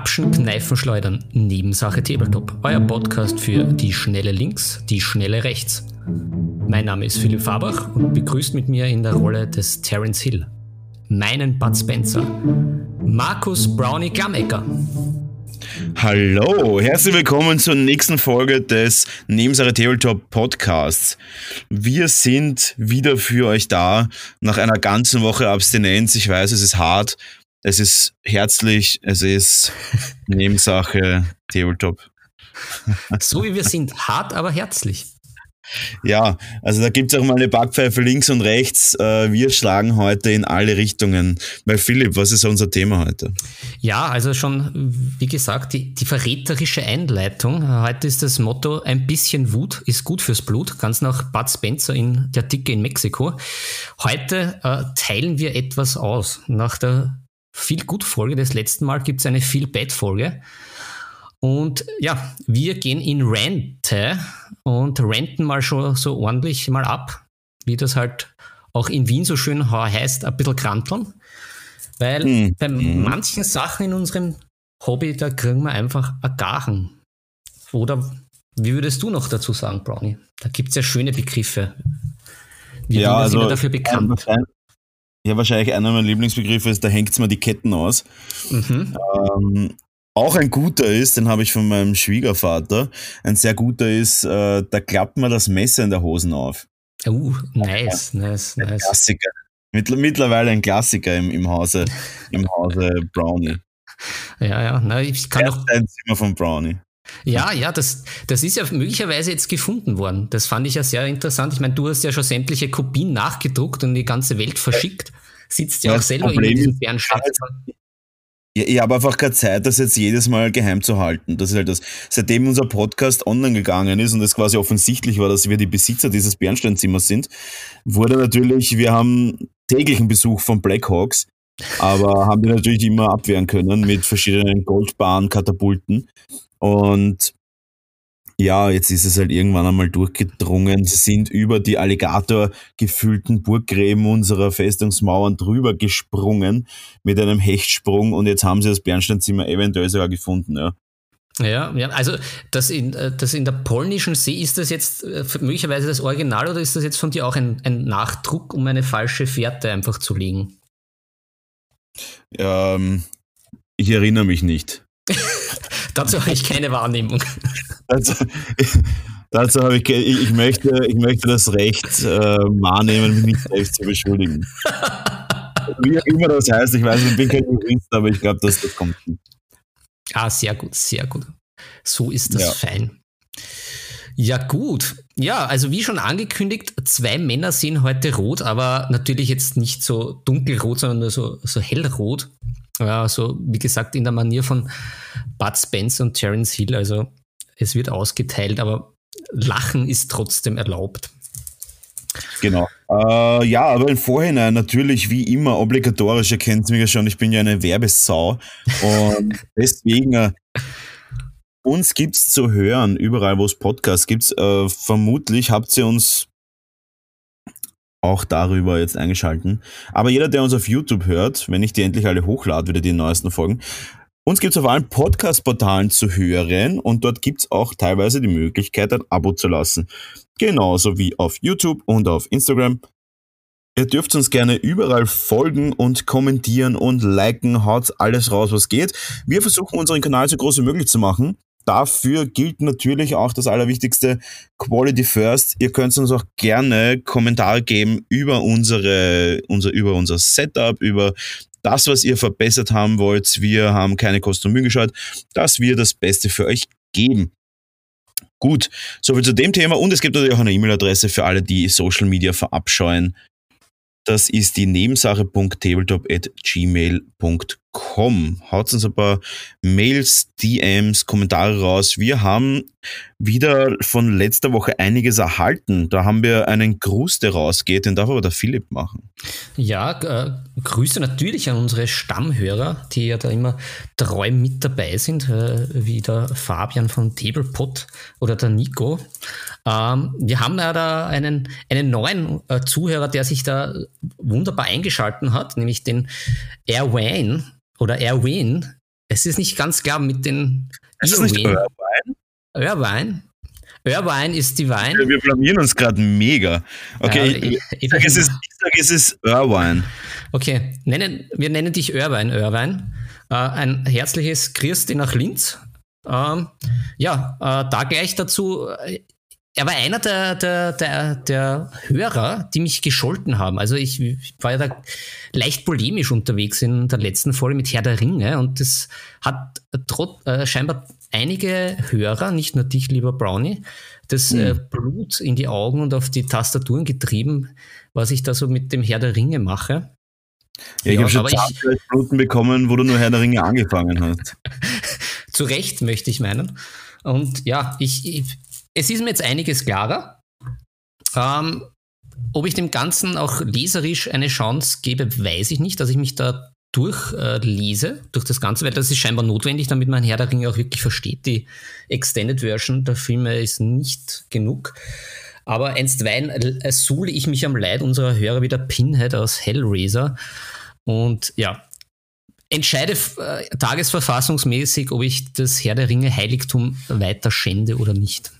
Grapschen, Kneifen, Schleudern, Nebensache Tabletop. Euer Podcast für die schnelle Links, die schnelle Rechts. Mein Name ist Philipp Fabach und begrüßt mit mir in der Rolle des Terence Hill meinen Bud Spencer, Markus Brownie Glammecker. Hallo, herzlich willkommen zur nächsten Folge des Nebensache Tabletop Podcasts. Wir sind wieder für euch da nach einer ganzen Woche Abstinenz. Ich weiß, es ist hart, es ist herzlich, es ist Nebensache Tabletop. So wie wir sind, hart, aber herzlich. Ja, also da gibt es auch mal eine Backpfeife links und rechts. Äh, wir schlagen heute in alle Richtungen. Weil Philipp, was ist unser Thema heute? Ja, also schon, wie gesagt, die, die verräterische Einleitung. Heute ist das Motto, ein bisschen Wut ist gut fürs Blut, ganz nach Bud Spencer in Der Dicke in Mexiko. Heute äh, teilen wir etwas aus. Nach der viel gut Folge des letzten Mal gibt es eine viel Bad Folge. Und ja, wir gehen in Rente und renten mal schon so ordentlich mal ab, wie das halt auch in Wien so schön heißt, ein bisschen kranteln. Weil mhm. bei hm. manchen Sachen in unserem Hobby, da kriegen wir einfach Agachen. Oder wie würdest du noch dazu sagen, Brownie? Da gibt es ja schöne Begriffe. Wir ja, also, dafür bekannt. Ja, wahrscheinlich einer meiner Lieblingsbegriffe ist, da hängt es mir die Ketten aus. Mhm. Ähm, auch ein guter ist, den habe ich von meinem Schwiegervater. Ein sehr guter ist, äh, da klappt man das Messer in der Hosen auf. Uh, nice, ja, nice, ein nice. Klassiker. mittlerweile ein Klassiker im, im Hause, im Hause Brownie. Ja, ja, na, ich kann noch. Ein Zimmer von Brownie. Ja, ja, das, das ist ja möglicherweise jetzt gefunden worden. Das fand ich ja sehr interessant. Ich meine, du hast ja schon sämtliche Kopien nachgedruckt und die ganze Welt verschickt. Sitzt ja, auch selber Problem in diesem Bärenstein. Ja, ich habe einfach keine Zeit, das jetzt jedes Mal geheim zu halten. Das ist halt das. Seitdem unser Podcast online gegangen ist und es quasi offensichtlich war, dass wir die Besitzer dieses Bernsteinzimmers sind, wurde natürlich, wir haben täglichen Besuch von Blackhawks, aber haben die natürlich immer abwehren können mit verschiedenen Goldbahn-Katapulten. Und ja, jetzt ist es halt irgendwann einmal durchgedrungen. Sie sind über die Alligator gefüllten Burggräben unserer Festungsmauern drüber gesprungen mit einem Hechtsprung und jetzt haben sie das Bernsteinzimmer eventuell sogar gefunden, ja. Ja, ja, also das in, äh, das in der polnischen See, ist das jetzt äh, möglicherweise das Original oder ist das jetzt von dir auch ein, ein Nachdruck, um eine falsche Fährte einfach zu legen? Ähm, ich erinnere mich nicht. Dazu habe ich keine Wahrnehmung. Also, dazu habe ich, ich, ich, möchte, ich möchte das Recht äh, wahrnehmen, mich nicht selbst zu beschuldigen. Wie auch immer das heißt, ich weiß, ich bin kein Jurist, aber ich glaube, dass das kommt. Ah, sehr gut, sehr gut. So ist das ja. fein. Ja, gut. Ja, also wie schon angekündigt, zwei Männer sehen heute rot, aber natürlich jetzt nicht so dunkelrot, sondern nur so, so hellrot. Ja, so wie gesagt, in der Manier von Bud Spence und Terence Hill. Also es wird ausgeteilt, aber Lachen ist trotzdem erlaubt. Genau. Äh, ja, aber im Vorhinein natürlich wie immer obligatorisch, ihr kennt mich ja schon, ich bin ja eine Werbesau. Und deswegen, äh, uns es zu hören, überall wo es Podcasts gibt. Äh, vermutlich habt ihr uns auch darüber jetzt eingeschalten. Aber jeder, der uns auf YouTube hört, wenn ich die endlich alle hochlade, wieder die neuesten Folgen, uns gibt es auf allen Podcast-Portalen zu hören und dort gibt es auch teilweise die Möglichkeit, ein Abo zu lassen. Genauso wie auf YouTube und auf Instagram. Ihr dürft uns gerne überall folgen und kommentieren und liken, haut alles raus, was geht. Wir versuchen unseren Kanal so groß wie möglich zu machen dafür gilt natürlich auch das Allerwichtigste, Quality First. Ihr könnt uns auch gerne Kommentare geben über unsere, unser, über unser Setup, über das, was ihr verbessert haben wollt. Wir haben keine Kosten und geschaut, dass wir das Beste für euch geben. Gut, soviel zu dem Thema. Und es gibt natürlich auch eine E-Mail-Adresse für alle, die Social Media verabscheuen. Das ist die nebensache.tabletop.gmail.com. Haut uns ein paar Mails, DMs, Kommentare raus. Wir haben wieder von letzter Woche einiges erhalten. Da haben wir einen Gruß, der rausgeht, den darf aber der Philipp machen. Ja, äh, Grüße natürlich an unsere Stammhörer, die ja da immer treu mit dabei sind, äh, wie der Fabian von Tablepot oder der Nico. Ähm, wir haben ja da einen, einen neuen äh, Zuhörer, der sich da wunderbar eingeschalten hat, nämlich den Erwin oder Erwin es ist nicht ganz klar mit den Ist das nicht Irwin. Irvine? Irvine. Irvine ist die Wein. Wir blamieren uns gerade mega. Okay, Ja, ich, ich- ich sage, es ist, ich sag, es ist Irvine. Okay, nennen, wir nennen dich Irvine, Irvine. Äh, ein herzliches Grüß nach Linz. Ähm, ja, äh, da gleich dazu. Er war einer der, der, der, der Hörer, die mich gescholten haben. Also ich, ich war ja da leicht polemisch unterwegs in der letzten Folge mit Herr der Ringe und das hat trot, äh, scheinbar einige Hörer, nicht nur dich, lieber Brownie, das äh, Blut in die Augen und auf die Tastaturen getrieben, was ich da so mit dem Herr der Ringe mache. Ja, ich Ja, habe schon Zahnfleischbluten bekommen, wo du nur Herr der Ringe angefangen hast. Zu Recht, möchte ich meinen. Und ja, ich, ich, es ist mir jetzt einiges klarer. Ähm, ob ich dem Ganzen auch leserisch eine Chance gebe, weiß ich nicht, dass ich mich da durchlese, durch das Ganze, weil das ist scheinbar notwendig, damit man Herr der Ringe auch wirklich versteht. Die Extended Version der Filme ist nicht genug. Aber einstweilen äh, ich mich am Leid unserer Hörer wie der Pinhead aus Hellraiser. Und ja, entscheide äh, tagesverfassungsmäßig, ob ich das Herr der Ringe Heiligtum weiter schände oder nicht.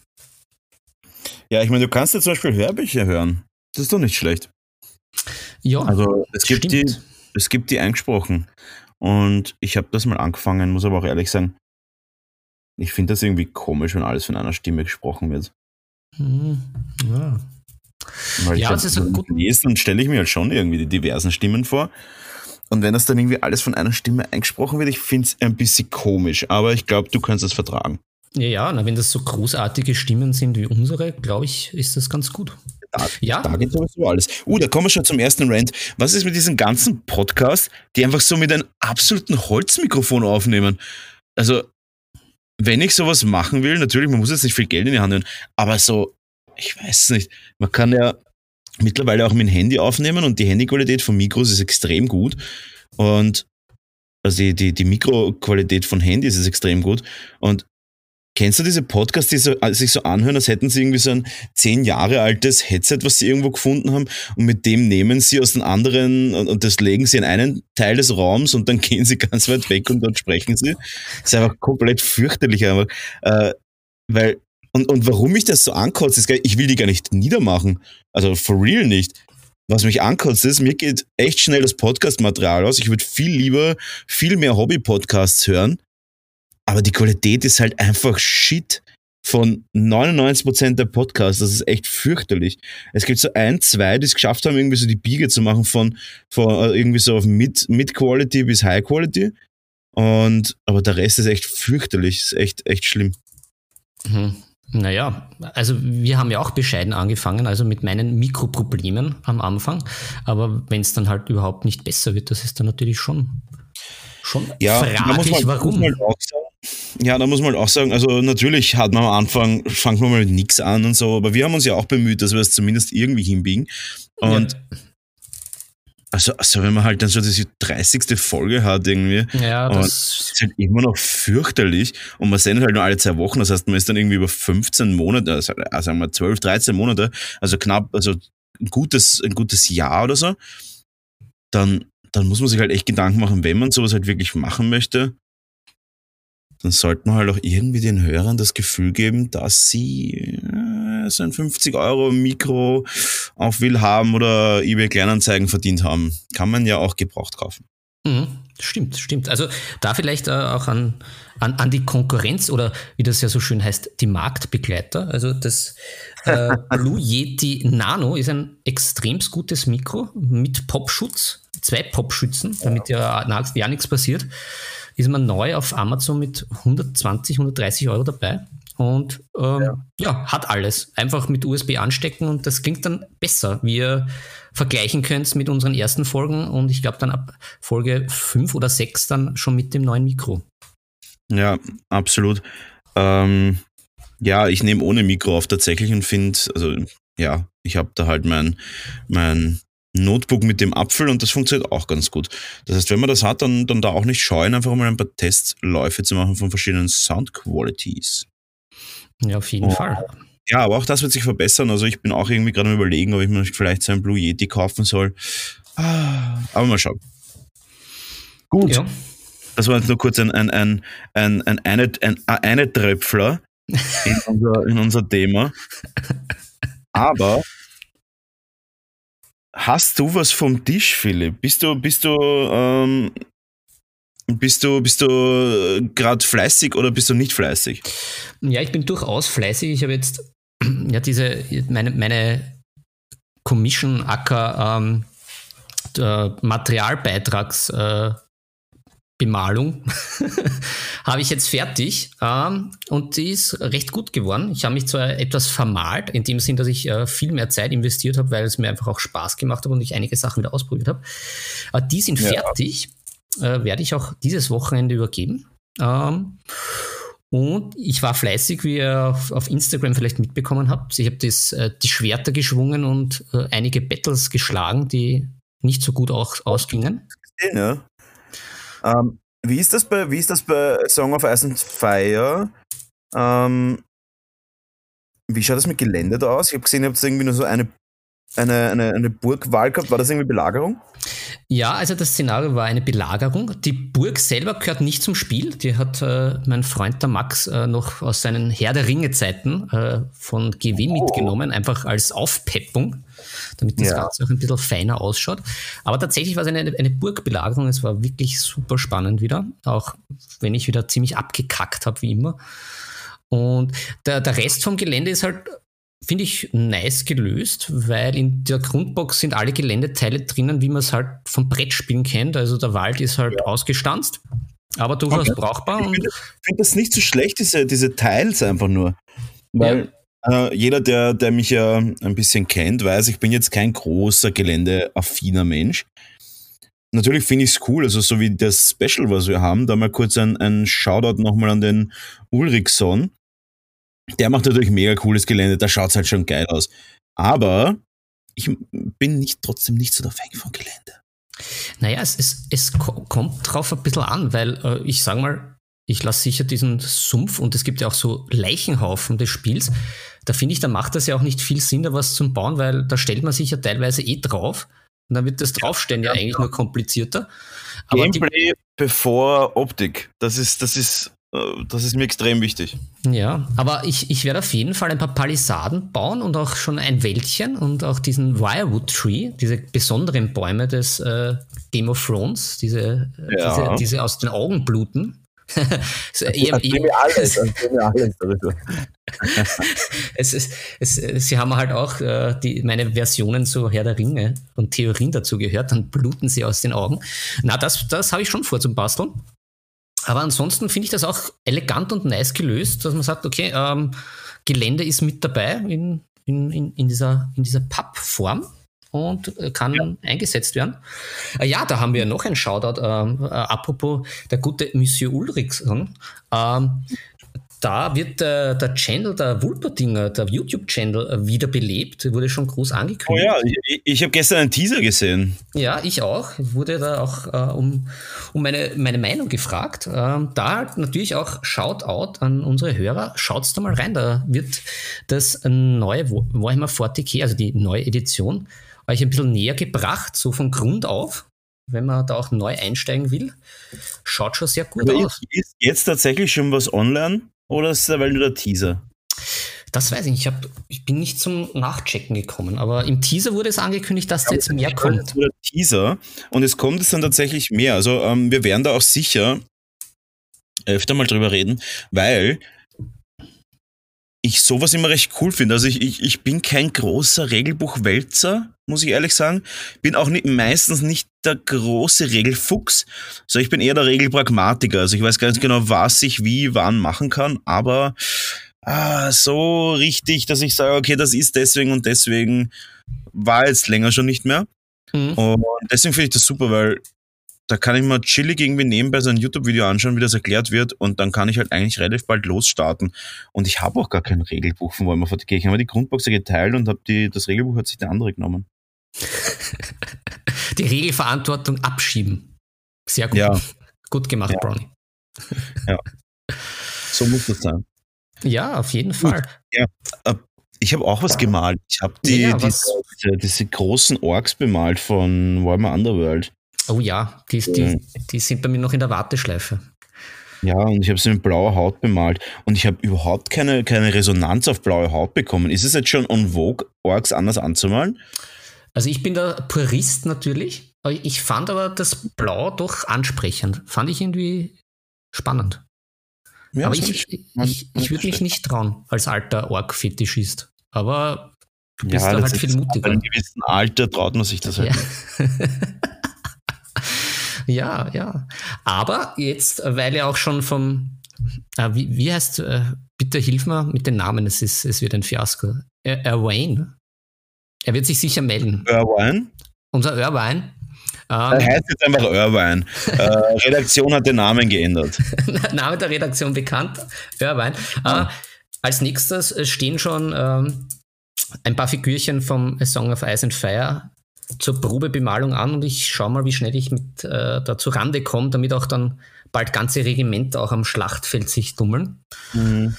Ja, ich meine, du kannst ja zum Beispiel Hörbücher hören. Das ist doch nicht schlecht. Ja, Also es gibt, die, stimmt. es gibt die eingesprochen. Und ich habe das mal angefangen, muss aber auch ehrlich sagen, ich finde das irgendwie komisch, wenn alles von einer Stimme gesprochen wird. Hm, ja. Weil Ja, ich das ist so gut. lese, dann stelle ich mir halt schon irgendwie die diversen Stimmen vor. Und wenn das dann irgendwie alles von einer Stimme eingesprochen wird, ich finde es ein bisschen komisch. Aber ich glaube, du kannst es vertragen. Ja, ja, na, wenn das so großartige Stimmen sind wie unsere, glaube ich, ist das ganz gut. Da, Ja, da geht sowieso alles. Uh, da kommen wir schon zum ersten Rant. Was ist mit diesen ganzen Podcasts, die einfach so mit einem absoluten Holzmikrofon aufnehmen? Also, wenn ich sowas machen will, natürlich, man muss jetzt nicht viel Geld in die Hand nehmen, aber so, ich weiß nicht, man kann ja mittlerweile auch mit dem Handy aufnehmen und die Handyqualität von Mikros ist extrem gut. Und also die, die, die Mikroqualität von Handys ist extrem gut. Und kennst du diese Podcasts, die so, äh, sich so anhören, als hätten sie irgendwie so ein zehn Jahre altes Headset, was sie irgendwo gefunden haben und mit dem nehmen sie aus den anderen und, und das legen sie in einen Teil des Raums und dann gehen sie ganz weit weg und dort sprechen sie. Das ist einfach komplett fürchterlich einfach. Äh, weil, und, und warum mich das so ankotzt, ist, ich will die gar nicht niedermachen. Also for real nicht. Was mich ankotzt ist, mir geht echt schnell das Podcast-Material aus. Ich würde viel lieber viel mehr Hobby-Podcasts hören. Aber die Qualität ist halt einfach shit von 99% der Podcasts. Das ist echt fürchterlich. Es gibt so ein, zwei, die es geschafft haben, irgendwie so die Biege zu machen von, von äh, irgendwie so auf Mid- Mid-Quality bis High-Quality. Und, aber der Rest ist echt fürchterlich. Ist echt, echt schlimm. Mhm. Naja, also wir haben ja auch bescheiden angefangen, also mit meinen Mikroproblemen am Anfang. Aber wenn es dann halt überhaupt nicht besser wird, das ist dann natürlich schon, schon Ja, muss fraglich, man, warum. Muss man halt auch sagen, ja, da muss man halt auch sagen, also natürlich hat man am Anfang, fangen wir mal mit nichts an und so, aber wir haben uns ja auch bemüht, dass wir es zumindest irgendwie hinbiegen. Und ja, also, also wenn man halt dann so diese 30. Folge hat irgendwie, ja, und das ist halt immer noch fürchterlich und man sendet halt nur alle zwei Wochen, das heißt, man ist dann irgendwie über 15 Monate, also äh, sagen wir 12, 13 Monate, also knapp, also ein gutes, ein gutes Jahr oder so, dann, dann muss man sich halt echt Gedanken machen, wenn man sowas halt wirklich machen möchte, dann sollte man halt auch irgendwie den Hörern das Gefühl geben, dass sie äh, so ein 50 Euro Mikro auf Will haben oder eBay Kleinanzeigen verdient haben. Kann man ja auch gebraucht kaufen. Mhm, Stimmt, stimmt. Also da vielleicht äh, auch an, an, an die Konkurrenz oder wie das ja so schön heißt, die Marktbegleiter. Also das äh, Blue Yeti Nano ist ein extrem gutes Mikro mit Popschutz, zwei Popschützen, damit ja, ja nichts passiert. Ist man neu auf Amazon mit 120, 130 Euro dabei. Und ähm, ja. hat alles. Einfach mit USB anstecken und das klingt dann besser. wie ihr vergleichen könnt mit unseren ersten Folgen und ich glaube dann ab Folge 5 oder 6 dann schon mit dem neuen Mikro. Ja, absolut. Ähm, ja, ich nehme ohne Mikro auf tatsächlich und finde, also ja, ich habe da halt mein, mein Notebook mit dem Apfel und das funktioniert auch ganz gut. Das heißt, wenn man das hat, dann, dann da auch nicht scheuen, einfach mal ein paar Testläufe zu machen von verschiedenen Sound Qualities. Ja, auf jeden Oh. Fall. Ja, aber auch das wird sich verbessern. Also ich bin auch irgendwie gerade am überlegen, ob ich mir vielleicht so ein Blue Yeti kaufen soll. Ah, Aber mal schauen. Gut, Ja. das war jetzt nur kurz ein, ein, ein, ein, ein, ein, ein, eine Tröpfler in unser, in unser Thema. Aber hast du was vom Tisch, Philipp? Bist du, bist du, ähm, bist du, bist du gerade fleißig oder bist du nicht fleißig? Ja, ich bin durchaus fleißig. Ich habe jetzt ja diese, meine, meine Commission Acker ähm, Materialbeitrags äh, Bemalung habe ich jetzt fertig ähm, und die ist recht gut geworden. Ich habe mich zwar etwas vermalt, in dem Sinn, dass ich äh, viel mehr Zeit investiert habe, weil es mir einfach auch Spaß gemacht hat und ich einige Sachen wieder ausprobiert habe. Aber die sind ja. fertig, äh, werde ich auch dieses Wochenende übergeben. Ähm, und ich war fleißig, wie ihr auf, auf Instagram vielleicht mitbekommen habt. Ich habe äh, die Schwerter geschwungen und äh, einige Battles geschlagen, die nicht so gut auch ausgingen. Ja. Ähm, wie, ist das bei, wie ist das bei Song of Ice and Fire? Ähm, wie schaut das mit Gelände da aus? Ich habe gesehen, ihr habt irgendwie nur so eine, eine, eine, eine Burgwahl gehabt. War das irgendwie Belagerung? Ja, also das Szenario war eine Belagerung. Die Burg selber gehört nicht zum Spiel. Die hat äh, mein Freund der Max äh, noch aus seinen Herr der Ringe-Zeiten äh, von GW oh. mitgenommen, einfach als Aufpeppung, damit das ja. Ganze auch ein bisschen feiner ausschaut. Aber tatsächlich war es eine, eine Burgbelagerung. Es war wirklich super spannend wieder, auch wenn ich wieder ziemlich abgekackt habe, wie immer. Und der, der Rest vom Gelände ist halt finde ich nice gelöst, weil in der Grundbox sind alle Geländeteile drinnen, wie man es halt vom Brettspielen kennt. Also der Wald ist halt ja. ausgestanzt, aber durchaus okay. brauchbar. Ich finde find das nicht so schlecht, diese, diese Teils einfach nur. Weil ja. Äh, jeder, der, der mich ja ein bisschen kennt, weiß, ich bin jetzt kein großer geländeaffiner Mensch. Natürlich finde ich es cool, also so wie das Special, was wir haben, da mal kurz ein, ein Shoutout nochmal an den Ulrichson der macht natürlich mega cooles Gelände, da schaut es halt schon geil aus. Aber ich bin nicht, trotzdem nicht so der Fan von Gelände. Naja, es, es, es kommt drauf ein bisschen an, weil äh, ich sag mal, ich lasse sicher diesen Sumpf und es gibt ja auch so Leichenhaufen des Spiels. Da finde ich, da macht das ja auch nicht viel Sinn, da was zum Bauen, weil da stellt man sich ja teilweise eh drauf. Und dann wird das Draufstellen ja, ja eigentlich ja. nur komplizierter. Aber Gameplay bevor Optik. Das ist, das ist äh, das ist mir extrem wichtig. Ja, aber ich, ich werde auf jeden Fall ein paar Palisaden bauen und auch schon ein Wäldchen und auch diesen Wirewood Tree, diese besonderen Bäume des äh, Game of Thrones, diese, ja. diese, diese aus den Augen bluten. so, eher, mir alles, mir alles darüber. es ist, es, sie haben halt auch äh, die, meine Versionen zu Herr der Ringe und Theorien dazu gehört, dann bluten sie aus den Augen. Na, das, das habe ich schon vor zum Basteln. Aber ansonsten finde ich das auch elegant und nice gelöst, dass man sagt, okay, ähm, Gelände ist mit dabei in, in, in, in dieser, in dieser Pappform und äh, kann ja. eingesetzt werden. Äh, ja, da haben wir noch einen Shoutout, ähm, äh, apropos der gute Monsieur Ulrichson. Ähm, da wird der, der Channel, der Wulperdinger, der YouTube-Channel äh, wiederbelebt, wurde schon groß angekündigt. Oh ja, ich, ich habe gestern einen Teaser gesehen. Ja, ich auch. Wurde da auch äh, um, um meine, meine Meinung gefragt. Ähm, da natürlich auch Shoutout an unsere Hörer. Schaut's da mal rein. Da wird das neue Warhammer 40k, also die neue Edition, euch ein bisschen näher gebracht, so von Grund auf wenn man da auch neu einsteigen will. Schaut schon sehr gut Aber aus. Ist jetzt tatsächlich schon was online? Oder ist es weil nur der Teaser? Das weiß ich nicht. Ich, hab, ich bin nicht zum Nachchecken gekommen, aber im Teaser wurde es angekündigt, dass da jetzt mehr kommt. Teaser und es kommt es dann tatsächlich mehr. Also ähm, wir werden da auch sicher öfter mal drüber reden, weil ich sowas immer recht cool finde. Also ich, ich, ich bin kein großer Regelbuchwälzer, muss ich ehrlich sagen. Bin auch nicht, meistens nicht der große Regelfuchs, sondern ich bin eher der Regelpragmatiker. Also ich weiß ganz genau, was ich wie wann machen kann, aber ah, so richtig, dass ich sage, okay, das ist deswegen und deswegen, war jetzt länger schon nicht mehr. Mhm. Und deswegen finde ich das super, weil da kann ich mal chillig irgendwie nebenbei so ein YouTube-Video anschauen, wie das erklärt wird und dann kann ich halt eigentlich relativ bald losstarten. Und ich habe auch gar kein Regelbuch von Warhammer 40k. Ich habe die Grundbox geteilt und habe die, das Regelbuch hat sich der andere genommen. die Regelverantwortung abschieben. Sehr gut. Ja. Gut gemacht, ja. Brownie. ja. So muss das sein. Ja, auf jeden Fall. Ja. Äh, ich habe auch was gemalt. Ich habe die, ja, diese, diese, großen Orks bemalt von Warhammer Underworld. Oh ja, die, die, die sind bei mir noch in der Warteschleife. Ja, und ich habe sie mit blauer Haut bemalt und ich habe überhaupt keine, keine Resonanz auf blaue Haut bekommen. Ist es jetzt schon on vogue, Orks anders anzumalen? Also ich bin der Purist natürlich. Ich fand aber das Blau doch ansprechend. Fand ich irgendwie spannend. Ja, aber ich, ich, ich, ich würde mich nicht trauen als alter Ork-Fetischist. Aber du bist ja, da halt viel mutiger. Bei einem gewissen Alter traut man sich das halt. Ja. ja, ja. Aber jetzt, weil er auch schon vom, äh, wie, wie heißt, äh, bitte hilf mir mit den Namen, es, ist, es wird ein Fiasko. Er, Erwayne. Er wird sich sicher melden. Irvine? Unser Irvine. Ähm, er heißt jetzt einfach Irvine. äh, Redaktion hat den Namen geändert. Name der Redaktion bekannt. Irvine. Äh, als nächstes stehen schon ähm, ein paar Figürchen vom A Song of Ice and Fire zur Probebemalung an und ich schaue mal, wie schnell ich mit äh, da zur Rande komme, damit auch dann bald ganze Regimenter auch am Schlachtfeld sich tummeln. Mhm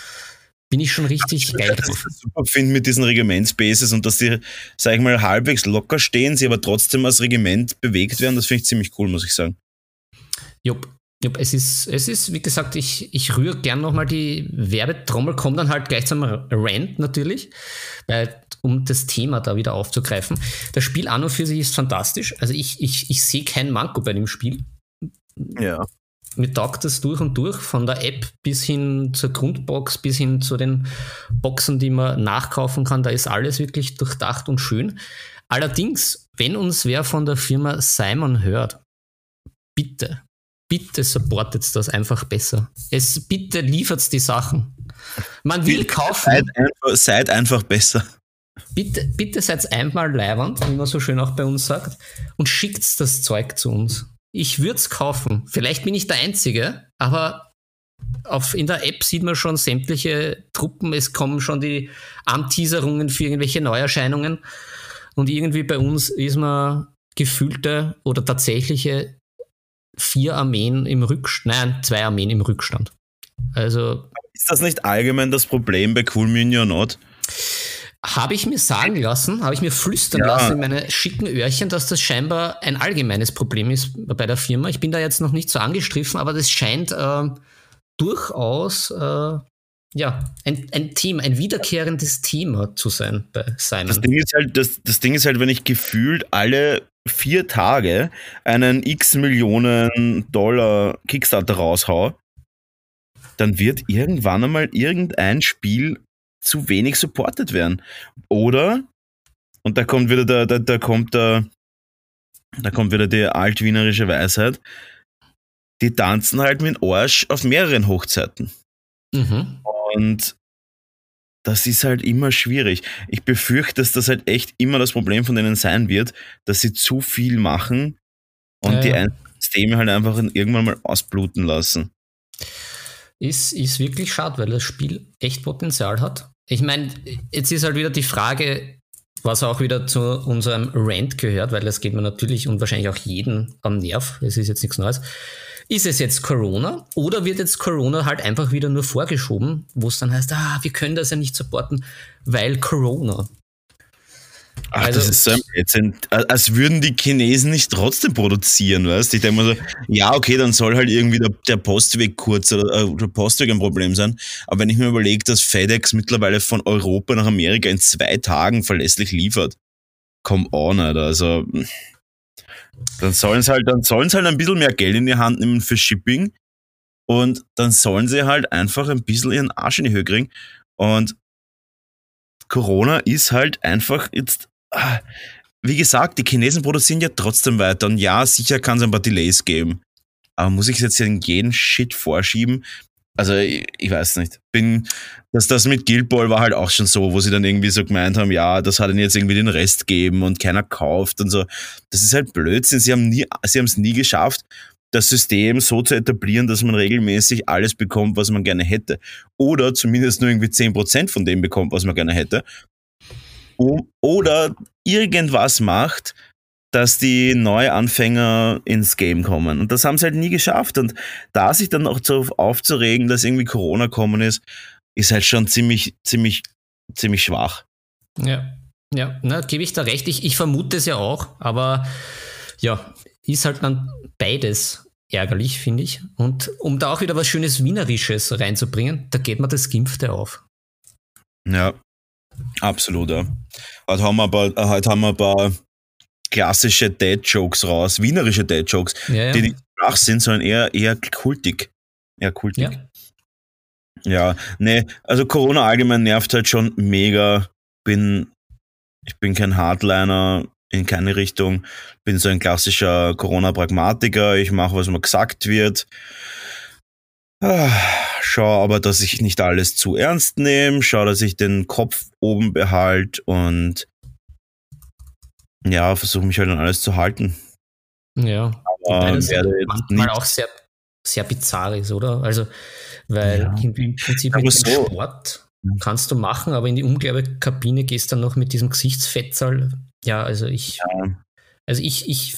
bin ich schon richtig geil drauf. Ich super finde mit diesen Regimentsbases und dass die, sag ich mal, halbwegs locker stehen, sie aber trotzdem als Regiment bewegt werden, das finde ich ziemlich cool, muss ich sagen. Jupp. Es ist, es ist, wie gesagt, ich, ich rühre gern nochmal die Werbetrommel, komme dann halt gleich zum Rant natürlich, weil, um das Thema da wieder aufzugreifen. Das Spiel an und für sich ist fantastisch. Also ich, ich, ich sehe kein Manko bei dem Spiel. Ja mir taugt das durch und durch, von der App bis hin zur Grundbox, bis hin zu den Boxen, die man nachkaufen kann. Da ist alles wirklich durchdacht und schön. Allerdings, wenn uns wer von der Firma Simon hört, bitte, bitte supportet das einfach besser. Es bitte liefert die Sachen. Man will kaufen. Seid einfach, seid einfach besser. Bitte, bitte seid einmal leiwand, wie man so schön auch bei uns sagt, und schickt das Zeug zu uns ich würde es kaufen. Vielleicht bin ich der Einzige, aber auf, in der App sieht man schon sämtliche Truppen. Es kommen schon die Anteaserungen für irgendwelche Neuerscheinungen. Und irgendwie bei uns ist man gefühlte oder tatsächliche vier Armeen im Rückstand, nein, zwei Armeen im Rückstand. Also. Ist das nicht allgemein das Problem bei Cool Mini or Not? Habe ich mir sagen lassen, habe ich mir flüstern ja. lassen in meine schicken Öhrchen, dass das scheinbar ein allgemeines Problem ist bei der Firma. Ich bin da jetzt noch nicht so angestriffen, aber das scheint äh, durchaus äh, ja, ein, ein Thema, ein wiederkehrendes Thema zu sein bei Simon. Das Ding ist halt, das, das Ding ist halt, wenn ich gefühlt alle vier Tage einen x Millionen Dollar Kickstarter raushau, dann wird irgendwann einmal irgendein Spiel zu wenig supported werden. Oder, und da kommt wieder der, da, da kommt der, da kommt wieder die altwienerische Weisheit, die tanzen halt mit Arsch auf mehreren Hochzeiten. Mhm. Und das ist halt immer schwierig. Ich befürchte, dass das halt echt immer das Problem von denen sein wird, dass sie zu viel machen und ja, die ja. Systeme halt einfach irgendwann mal ausbluten lassen. Ist, ist wirklich schade, weil das Spiel echt Potenzial hat. Ich meine, jetzt ist halt wieder die Frage, was auch wieder zu unserem Rant gehört, weil das geht mir natürlich und wahrscheinlich auch jeden am Nerv. Es ist jetzt nichts Neues. Ist es jetzt Corona oder wird jetzt Corona halt einfach wieder nur vorgeschoben, wo es dann heißt, ah, wir können das ja nicht supporten, weil Corona. Ach, also, das ist so ein als würden die Chinesen nicht trotzdem produzieren, weißt du? Ich denke mal so, ja, okay, dann soll halt irgendwie der, der Postweg kurz oder äh, der Postweg ein Problem sein. Aber wenn ich mir überlege, dass FedEx mittlerweile von Europa nach Amerika in zwei Tagen verlässlich liefert, come on, Alter. Also, dann sollen sie halt, dann sollen sie halt ein bisschen mehr Geld in die Hand nehmen für Shipping und dann sollen sie halt einfach ein bisschen ihren Arsch in die Höhe kriegen. Und Corona ist halt einfach jetzt Ah, wie gesagt, die Chinesen produzieren ja trotzdem weiter und ja, sicher kann es ein paar Delays geben. Aber muss ich jetzt in jeden Shit vorschieben? Also, ich, ich, weiß nicht. Bin, dass das mit Guild Ball war halt auch schon so, wo sie dann irgendwie so gemeint haben, ja, das hat ihnen jetzt irgendwie den Rest gegeben und keiner kauft und so. Das ist halt Blödsinn. Sie haben nie, sie haben es nie geschafft, das System so zu etablieren, dass man regelmäßig alles bekommt, was man gerne hätte. Oder zumindest nur irgendwie 10% von dem bekommt, was man gerne hätte oder irgendwas macht, dass die Neuanfänger ins Game kommen. Und das haben sie halt nie geschafft. Und da sich dann auch so aufzuregen, dass irgendwie Corona kommen ist, ist halt schon ziemlich, ziemlich, ziemlich schwach. Ja, ja, na, gebe ich da recht. Ich, ich vermute es ja auch, aber ja, ist halt dann beides ärgerlich, finde ich. Und um da auch wieder was Schönes Wienerisches reinzubringen, da geht man das Gimpfte auf. Ja, absolut. Ja. Heute haben wir ein paar, heute haben wir ein paar klassische Dad-Jokes raus, wienerische Dad-Jokes, ja, ja. die nicht flach sind, sondern eher, eher kultig. Eher kultig. Ja. Ja, nee, also Corona allgemein nervt halt schon mega. Bin, ich bin kein Hardliner in keine Richtung. Bin so ein klassischer Corona-Pragmatiker. Ich mache, was mir gesagt wird. Ah, schau aber, dass ich nicht alles zu ernst nehme. Schau, dass ich den Kopf oben behalte und ja, versuche mich halt an alles zu halten. Ja, aber das manchmal auch sehr, sehr bizarr ist, oder? Also, weil ja. im Prinzip mit so. Sport kannst du machen, aber in die Umkleidekabine gehst dann noch mit diesem Gesichtsfettsaal. Ja, also ich, ja. also ich, ich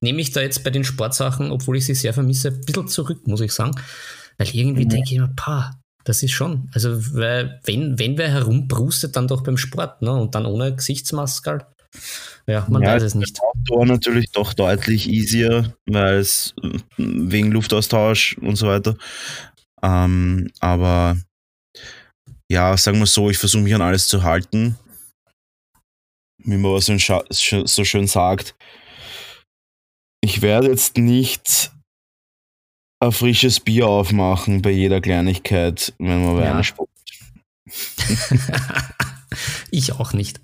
nehme mich da jetzt bei den Sportsachen, obwohl ich sie sehr vermisse, ein bisschen zurück, muss ich sagen. Weil irgendwie mhm. denke ich immer, pa, das ist schon. Also, weil, wenn, wenn wer herumbrustet, dann doch beim Sport, ne? Und dann ohne Gesichtsmaske. Ja, man ja, weiß es nicht. Outdoor natürlich doch deutlich easier, weil es wegen Luftaustausch und so weiter. Ähm, aber ja, sagen wir so, ich versuche mich an alles zu halten. Wie man so, so schön sagt. Ich werde jetzt nicht ein frisches Bier aufmachen bei jeder Kleinigkeit, wenn man Wein ja. spuckt. ich auch nicht.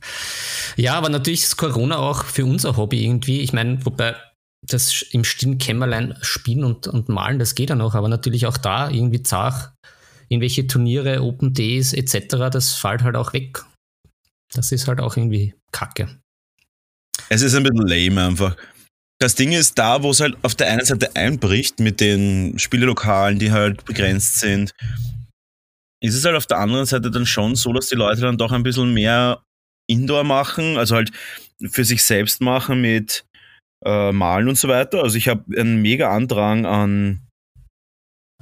Ja, aber natürlich ist Corona auch für unser Hobby irgendwie. Ich meine, wobei das im stillen Kämmerlein spielen und, und malen, das geht ja noch, aber natürlich auch da irgendwie zart irgendwelche Turniere, Open Days etc., das fällt halt auch weg. Das ist halt auch irgendwie kacke. Es ist ein bisschen lame einfach. Das Ding ist, da, wo es halt auf der einen Seite einbricht mit den Spielelokalen, die halt begrenzt sind, ist es halt auf der anderen Seite dann schon so, dass die Leute dann doch ein bisschen mehr Indoor machen, also halt für sich selbst machen mit äh, Malen und so weiter. Also ich habe einen mega Andrang an,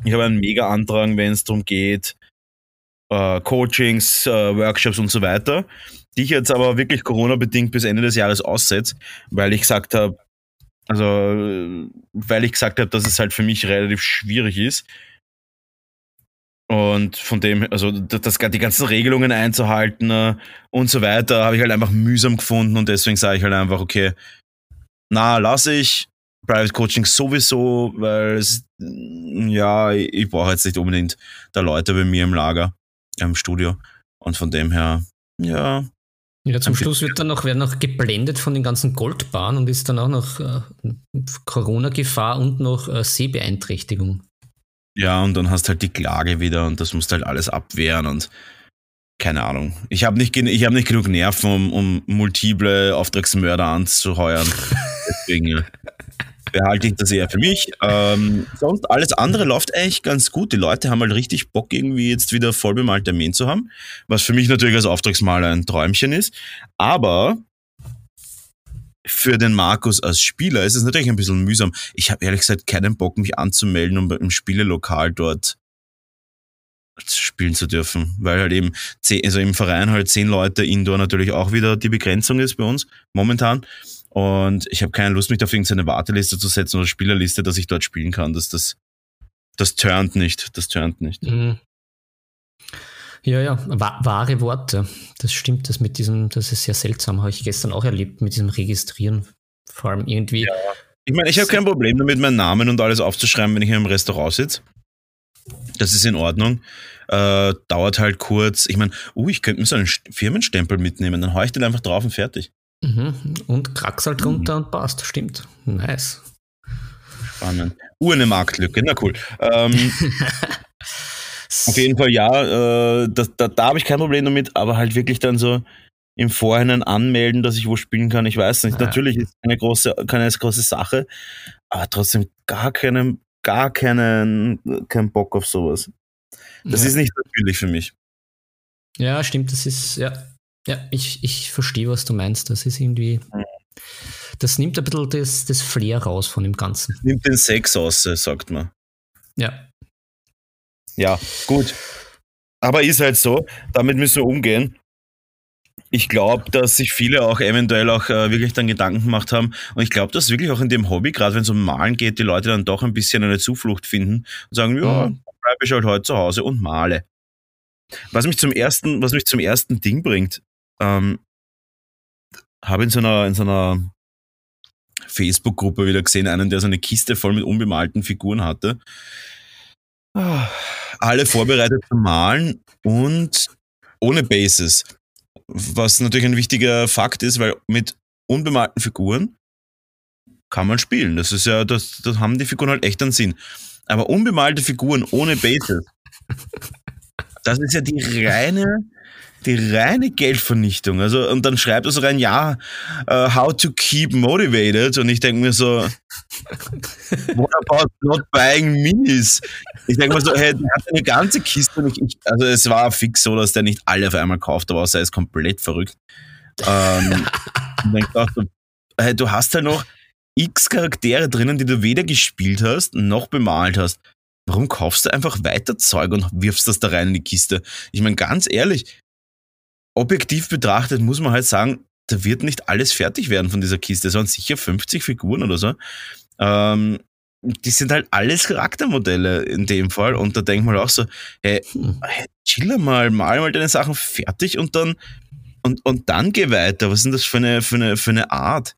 ich habe einen mega Andrang, wenn es darum geht, äh, Coachings, äh, Workshops und so weiter, die ich jetzt aber wirklich Corona-bedingt bis Ende des Jahres aussetze, weil ich gesagt habe, also weil ich gesagt habe, dass es halt für mich relativ schwierig ist. Und von dem, also das, die ganzen Regelungen einzuhalten äh, und so weiter, habe ich halt einfach mühsam gefunden und deswegen sage ich halt einfach, okay, na, lasse ich. Private Coaching sowieso, weil es, ja, ich brauche jetzt nicht unbedingt da Leute bei mir im Lager, im Studio. Und von dem her, ja. Ja, zum Schluss wird dann noch, werden noch geblendet von den ganzen Goldbahnen und ist dann auch noch äh, Corona-Gefahr und noch äh, Sehbeeinträchtigung. Ja, und dann hast halt die Klage wieder und das musst halt alles abwehren und keine Ahnung. Ich habe nicht, hab nicht genug Nerven, um, um multiple Auftragsmörder anzuheuern. Deswegen behalte ich das eher für mich. Ähm, sonst alles andere läuft eigentlich ganz gut. Die Leute haben halt richtig Bock, irgendwie jetzt wieder voll bemalte Armeen zu haben. Was für mich natürlich als Auftragsmaler ein Träumchen ist. Aber für den Markus als Spieler ist es natürlich ein bisschen mühsam. Ich habe ehrlich gesagt keinen Bock, mich anzumelden, um im Spielelokal dort spielen zu dürfen, weil halt eben zehn, also im Verein halt zehn Leute Indoor natürlich auch wieder die Begrenzung ist bei uns momentan. Und ich habe keine Lust, mich auf irgendeine Warteliste zu setzen oder Spielerliste, dass ich dort spielen kann. Das, das, das turnt nicht. Das turnt nicht. Mhm. Ja, ja, wahre Worte. Das stimmt, das mit diesem, das ist sehr seltsam, habe ich gestern auch erlebt, mit diesem Registrieren. Vor allem irgendwie. Ja. Ich meine, ich habe kein Problem damit, meinen Namen und alles aufzuschreiben, wenn ich in einem Restaurant sitze. Das ist in Ordnung. Äh, dauert halt kurz. Ich meine, uh, ich könnte mir so einen Firmenstempel mitnehmen, dann haue ich den einfach drauf und fertig. Mhm. Und krax halt drunter mhm. und passt, stimmt. Nice. Spannend. Uh, eine Marktlücke, na cool. Ähm, auf jeden Fall, ja, äh, das, da, da habe ich kein Problem damit, aber halt wirklich dann so im Vorhinein anmelden, dass ich wo spielen kann. Ich weiß nicht. Ja. Natürlich ist eine große, keine große Sache, aber trotzdem gar keinen gar keinen, keinen Bock auf sowas. Das ja. ist nicht natürlich für mich. Ja, stimmt, das ist, ja, ja, ich, ich verstehe, was du meinst. Das ist irgendwie, das nimmt ein bisschen das, das Flair raus von dem Ganzen. Nimmt den Sex aus, sagt man. Ja. Ja, gut. Aber ist halt so, damit müssen wir umgehen. ich glaube, dass sich viele auch eventuell auch äh, wirklich dann Gedanken gemacht haben. Und ich glaube, dass wirklich auch in dem Hobby, gerade wenn es um Malen geht, die Leute dann doch ein bisschen eine Zuflucht finden und sagen, ja, mhm. bleibe ich halt heute zu Hause und male. Was mich zum ersten, was mich zum ersten Ding bringt, ähm, habe in so einer, in so einer Facebook-Gruppe wieder gesehen, einen, der so eine Kiste voll mit unbemalten Figuren hatte. Alle vorbereitet zum Malen und ohne Bases. Was natürlich ein wichtiger Fakt ist, weil mit unbemalten Figuren kann man spielen. Das ist ja, das, das haben die Figuren halt echt einen Sinn. Aber unbemalte Figuren ohne Bases, das ist ja die reine, die reine Geldvernichtung. Also, und dann schreibt er so rein, ja, uh, how to keep motivated. Und ich denke mir so, what about not buying minis? Ich denke mir so, hey, der hat eine ganze Kiste. Ich, also, es war fix so, dass der nicht alle auf einmal kauft, aber außer er ist komplett verrückt. Ähm, und dann dachte so, hey, du hast halt noch x Charaktere drinnen, die du weder gespielt hast, noch bemalt hast. Warum kaufst du einfach weiter Zeug und wirfst das da rein in die Kiste? Ich meine, ganz ehrlich, objektiv betrachtet muss man halt sagen, da wird nicht alles fertig werden von dieser Kiste. Es waren sicher 50 Figuren oder so. Ähm, die sind halt alles Charaktermodelle in dem Fall. Und da denkt man auch so, hey, hm. hey chill mal, mal mal deine Sachen fertig und dann, und, und dann geh weiter. Was ist denn das für eine, für eine, für eine Art?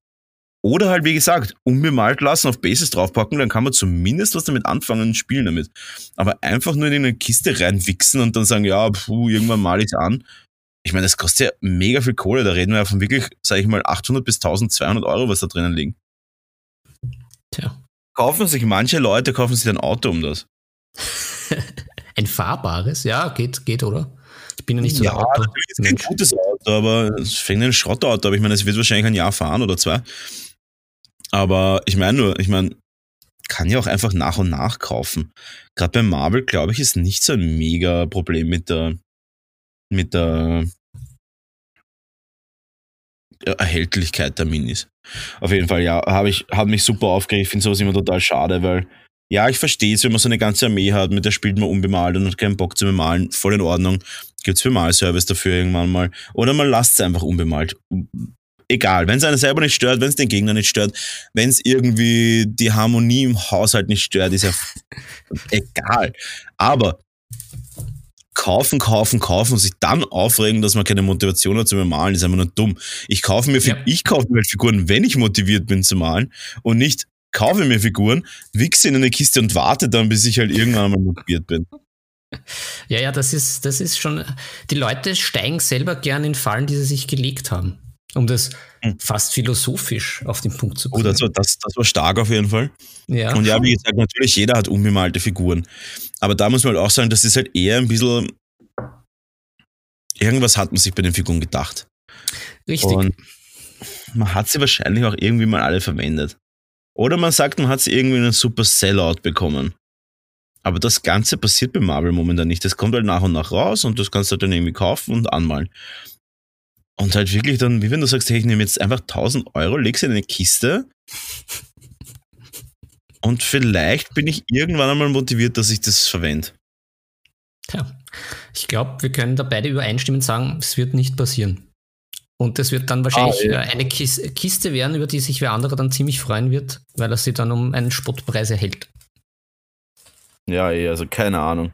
Oder halt, wie gesagt, unbemalt lassen, auf Bases draufpacken, dann kann man zumindest was damit anfangen und spielen damit. Aber einfach nur in eine Kiste reinwichsen und dann sagen, ja, puh, irgendwann male ich an. Ich meine, das kostet ja mega viel Kohle. Da reden wir ja von wirklich, sage ich mal, 800 bis 1200 Euro, was da drinnen liegen. Tja. Kaufen sich manche Leute, kaufen sich ein Auto um das. ein fahrbares? Ja, geht, geht, oder? Ich bin ja nicht so ja, ein Auto. Natürlich ist kein gutes Auto, aber es fängt ein Schrottauto. Aber ich meine, es wird wahrscheinlich ein Jahr fahren oder zwei. Aber ich meine nur, ich meine, kann ja auch einfach nach und nach kaufen. Gerade bei Marvel, glaube ich, ist nicht so ein mega Problem mit der, mit der Erhältlichkeit der Minis. Auf jeden Fall, ja, habe ich, hat mich super aufgeregt. Ich finde sowas immer total schade, weil, ja, ich verstehe es, wenn man so eine ganze Armee hat, mit der spielt man unbemalt und hat keinen Bock zu bemalen, voll in Ordnung. Gibt's Bemalservice dafür irgendwann mal. Oder man lasst es einfach unbemalt egal, wenn es einen selber nicht stört, wenn es den Gegner nicht stört, wenn es irgendwie die Harmonie im Haushalt nicht stört, ist ja egal. Aber kaufen, kaufen, kaufen und sich dann aufregen, dass man keine Motivation hat zu malen, ist einfach nur dumm. Ich kaufe mir, ja. ich kaufe mir Figuren, wenn ich motiviert bin zu malen und nicht kaufe mir Figuren, wichse in eine Kiste und warte dann, bis ich halt irgendwann mal motiviert bin. Ja, ja, das ist, das ist schon, die Leute steigen selber gern in Fallen, die sie sich gelegt haben um das hm. fast philosophisch auf den Punkt zu bringen. Oh, das war, das, das war stark auf jeden Fall. Ja. Und ja, wie gesagt, natürlich, jeder hat unbemalte Figuren. Aber da muss man halt auch sagen, das ist halt eher ein bisschen. Irgendwas hat man sich bei den Figuren gedacht. Richtig. Und man hat sie wahrscheinlich auch irgendwie mal alle verwendet. Oder man sagt, man hat sie irgendwie in einen super Sellout bekommen. Aber das Ganze passiert bei Marvel momentan nicht. Das kommt halt nach und nach raus und das kannst du dann irgendwie kaufen und anmalen. Und halt wirklich dann, wie wenn du sagst, hey, ich nehme jetzt einfach 1000 Euro, leg sie in eine Kiste und vielleicht bin ich irgendwann einmal motiviert, dass ich das verwende. Ja, ich glaube, wir können da beide übereinstimmend sagen, es wird nicht passieren. Und das wird dann wahrscheinlich ah, ja. Eine Kiste werden, über die sich wer andere dann ziemlich freuen wird, weil er sie dann um einen Spottpreis erhält. Ja, eh, also keine Ahnung.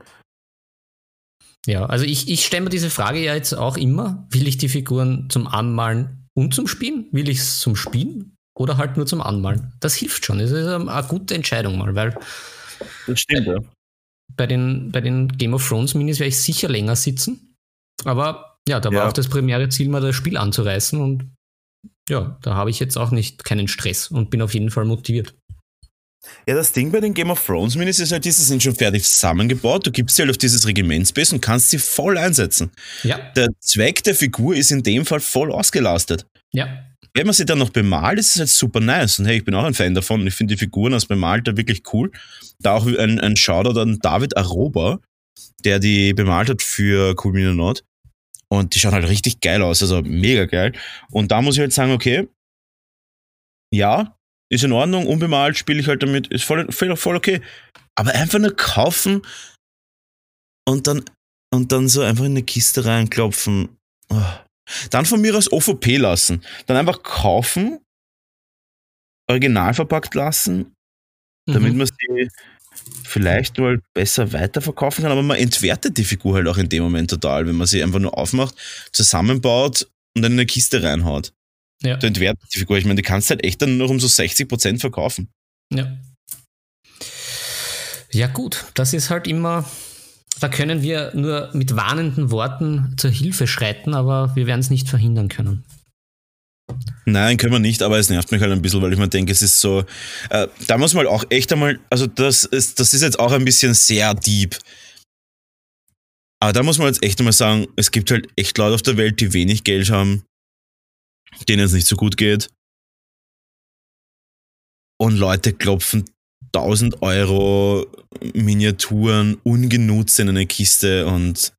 Ja, also ich, ich stelle mir diese Frage ja jetzt auch immer. Will ich die Figuren zum Anmalen und zum Spielen? Will ich es zum Spielen oder halt nur zum Anmalen? Das hilft schon. Das ist eine gute Entscheidung mal, weil. Das stimmt, ja. Bei den, bei den Game of Thrones Minis werde ich sicher länger sitzen. Aber ja, da war ja. auch das primäre Ziel, mal das Spiel anzureißen und ja, da habe ich jetzt auch nicht keinen Stress und bin auf jeden Fall motiviert. Ja, das Ding bei den Game of Thrones Minis ist halt, diese sind schon fertig zusammengebaut. Du gibst sie halt auf dieses Regimentsbase und kannst sie voll einsetzen. Ja. Der Zweck der Figur ist in dem Fall voll ausgelastet. Ja. Wenn man sie dann noch bemalt, ist es halt super nice. Und hey, ich bin auch ein Fan davon. Und ich finde die Figuren als Bemalter wirklich cool. Da auch ein, ein Shoutout an David Aroba, der die bemalt hat für Cool Mino Nord. Und die schauen halt richtig geil aus, also mega geil. Und da muss ich halt sagen, okay, ja, ist in Ordnung, unbemalt spiele ich halt damit, ist voll, voll, voll okay. Aber einfach nur kaufen und dann, und dann so einfach in eine Kiste reinklopfen. Oh, Dann von mir aus OVP lassen. Dann einfach kaufen, original verpackt lassen, damit mhm. man sie vielleicht mal besser weiterverkaufen kann, aber man entwertet die Figur halt auch in dem Moment total, wenn man sie einfach nur aufmacht, zusammenbaut und dann in eine Kiste reinhaut. Ja. Du entwertest die Figur. Ich meine, du kannst halt echt dann nur um so 60% verkaufen. Ja. Ja, gut, das ist halt immer, da können wir nur mit warnenden Worten zur Hilfe schreiten, aber wir werden es nicht verhindern können. Nein, können wir nicht, aber es nervt mich halt ein bisschen, weil ich mir denke, es ist so, äh, da muss man auch echt einmal, also das ist, das ist jetzt auch ein bisschen sehr deep. Aber da muss man jetzt echt einmal sagen, es gibt halt echt Leute auf der Welt, die wenig Geld haben, denen es nicht so gut geht. Und Leute klopfen 1000 Euro Miniaturen ungenutzt in eine Kiste und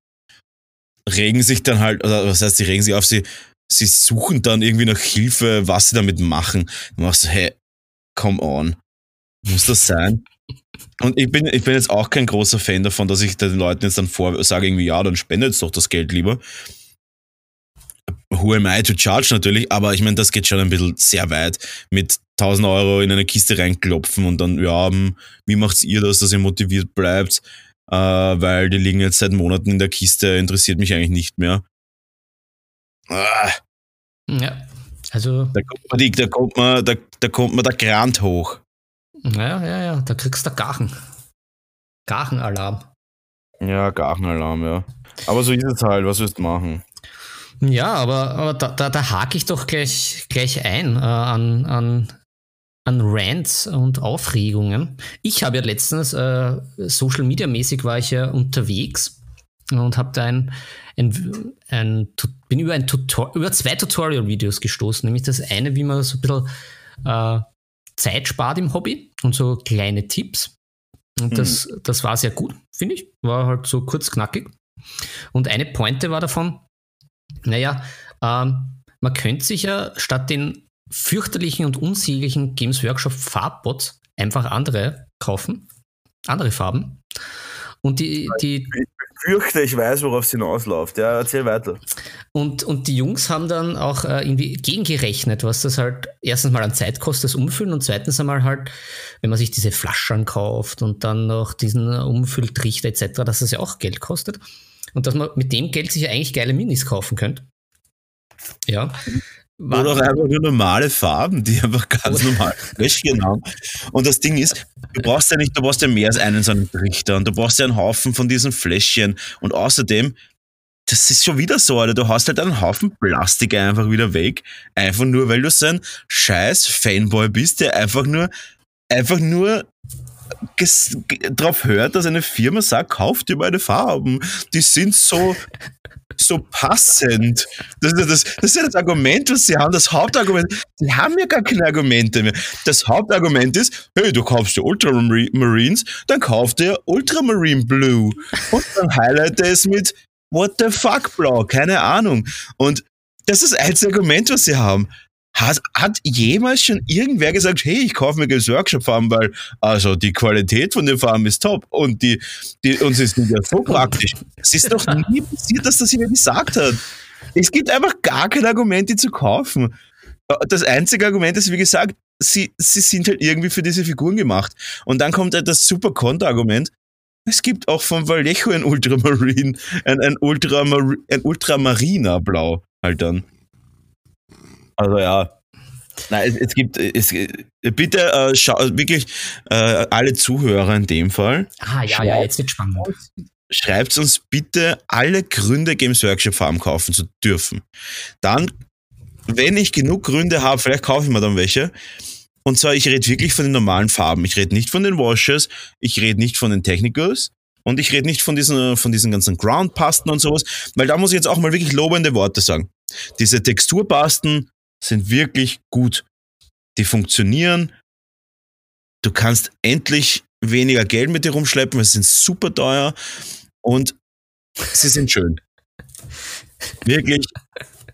regen sich dann halt, oder was heißt, sie regen sich auf, sie, sie suchen dann irgendwie nach Hilfe, was sie damit machen. Du machst so, hey, come on. Muss das sein? Und ich bin, ich bin jetzt auch kein großer Fan davon, dass ich den Leuten jetzt dann vor sage, irgendwie, ja, dann spendet doch das Geld lieber. Who am I to charge natürlich, aber ich meine, das geht schon ein bisschen sehr weit mit 1000 Euro in eine Kiste reinklopfen und dann, ja, hm, wie macht's ihr das, dass ihr motiviert bleibt? Äh, weil die liegen jetzt seit Monaten in der Kiste, interessiert mich eigentlich nicht mehr. Ah. Ja, also. Da kommt man, die, da kommt man, da, da kommt man der Grant hoch. Ja, ja, ja, da kriegst du Gachen. Gachenalarm. Ja, Gachenalarm, ja. Aber so ist es halt, was willst du machen? Ja, aber, aber da, da, da hake ich doch gleich, gleich ein äh, an, an, an Rants und Aufregungen. Ich habe ja letztens, äh, Social Media mäßig war ich ja unterwegs und habe da ein, ein, ein, bin über, ein Tutor über zwei Tutorial-Videos gestoßen, nämlich das eine, wie man so ein bisschen äh, Zeit spart im Hobby und so kleine Tipps. Und mhm. das, das war sehr gut, finde ich. War halt so kurz knackig. Und eine Pointe war davon, naja, ähm, man könnte sich ja statt den fürchterlichen und unsäglichen Games Workshop Farbbots einfach andere kaufen, andere Farben. Und die, die. Ich fürchte, ich weiß, worauf es hinausläuft. Ja, erzähl weiter. Und, und die Jungs haben dann auch äh, irgendwie gegengerechnet, was das halt erstens mal an Zeit kostet, das Umfüllen und zweitens einmal halt, wenn man sich diese Flaschen kauft und dann noch diesen Umfülltrichter etc., dass das ja auch Geld kostet und dass man mit dem Geld sich ja eigentlich geile Minis kaufen könnte. Ja. War Oder einfach nur normale Farben, die einfach ganz normal Fläschchen haben. Und das Ding ist, du brauchst ja nicht, du brauchst ja mehr als einen so einen Trichter und du brauchst ja einen Haufen von diesen Fläschchen. Und außerdem, das ist schon wieder so, Alter. Du hast halt einen Haufen Plastik einfach wieder weg. Einfach nur, weil du so ein scheiß Fanboy bist, der einfach nur, einfach nur drauf hört, dass eine Firma sagt, kauft dir meine Farben. Die sind so, so passend. Das, das, das, das ist das Argument, was sie haben. Das Hauptargument, sie haben ja gar keine Argumente mehr. Das Hauptargument ist, hey, du kaufst dir Ultramarines, dann kauf dir Ultramarine Blue. Und dann highlighte es mit What the fuck Blau, keine Ahnung. Und das ist das einzige Argument, was sie haben. Hat, hat jemals schon irgendwer gesagt, hey, ich kaufe mir Games Workshop Farben, weil also die Qualität von den Farben ist top und die, die und sie sind ja so praktisch. Es ist doch nie passiert, dass das jemand gesagt hat. Es gibt einfach gar kein Argument, die zu kaufen. Das einzige Argument ist, wie gesagt, sie, sie sind halt irgendwie für diese Figuren gemacht. Und dann kommt halt das super Konterargument. Es gibt auch von Vallejo ein Ultramarine, ein, ein, Ultramar ein Ultramariner Blau halt dann. Also ja. Nein, es, es gibt, es, bitte äh, schau, wirklich äh, alle Zuhörer in dem Fall. Ah, ja, schreibt, ja, jetzt wird spannend. Schreibt uns bitte alle Gründe, Games Workshop Farben kaufen zu dürfen. Dann, wenn ich genug Gründe habe, vielleicht kaufe ich mir dann welche. Und zwar, ich rede wirklich von den normalen Farben. Ich rede nicht von den Washes, ich rede nicht von den Technicals und ich rede nicht von diesen, von diesen ganzen Groundpasten und sowas, weil da muss ich jetzt auch mal wirklich lobende Worte sagen. Diese Texturpasten sind wirklich gut. Die funktionieren. Du kannst endlich weniger Geld mit dir rumschleppen, weil sie sind super teuer und sie sind schön. Wirklich.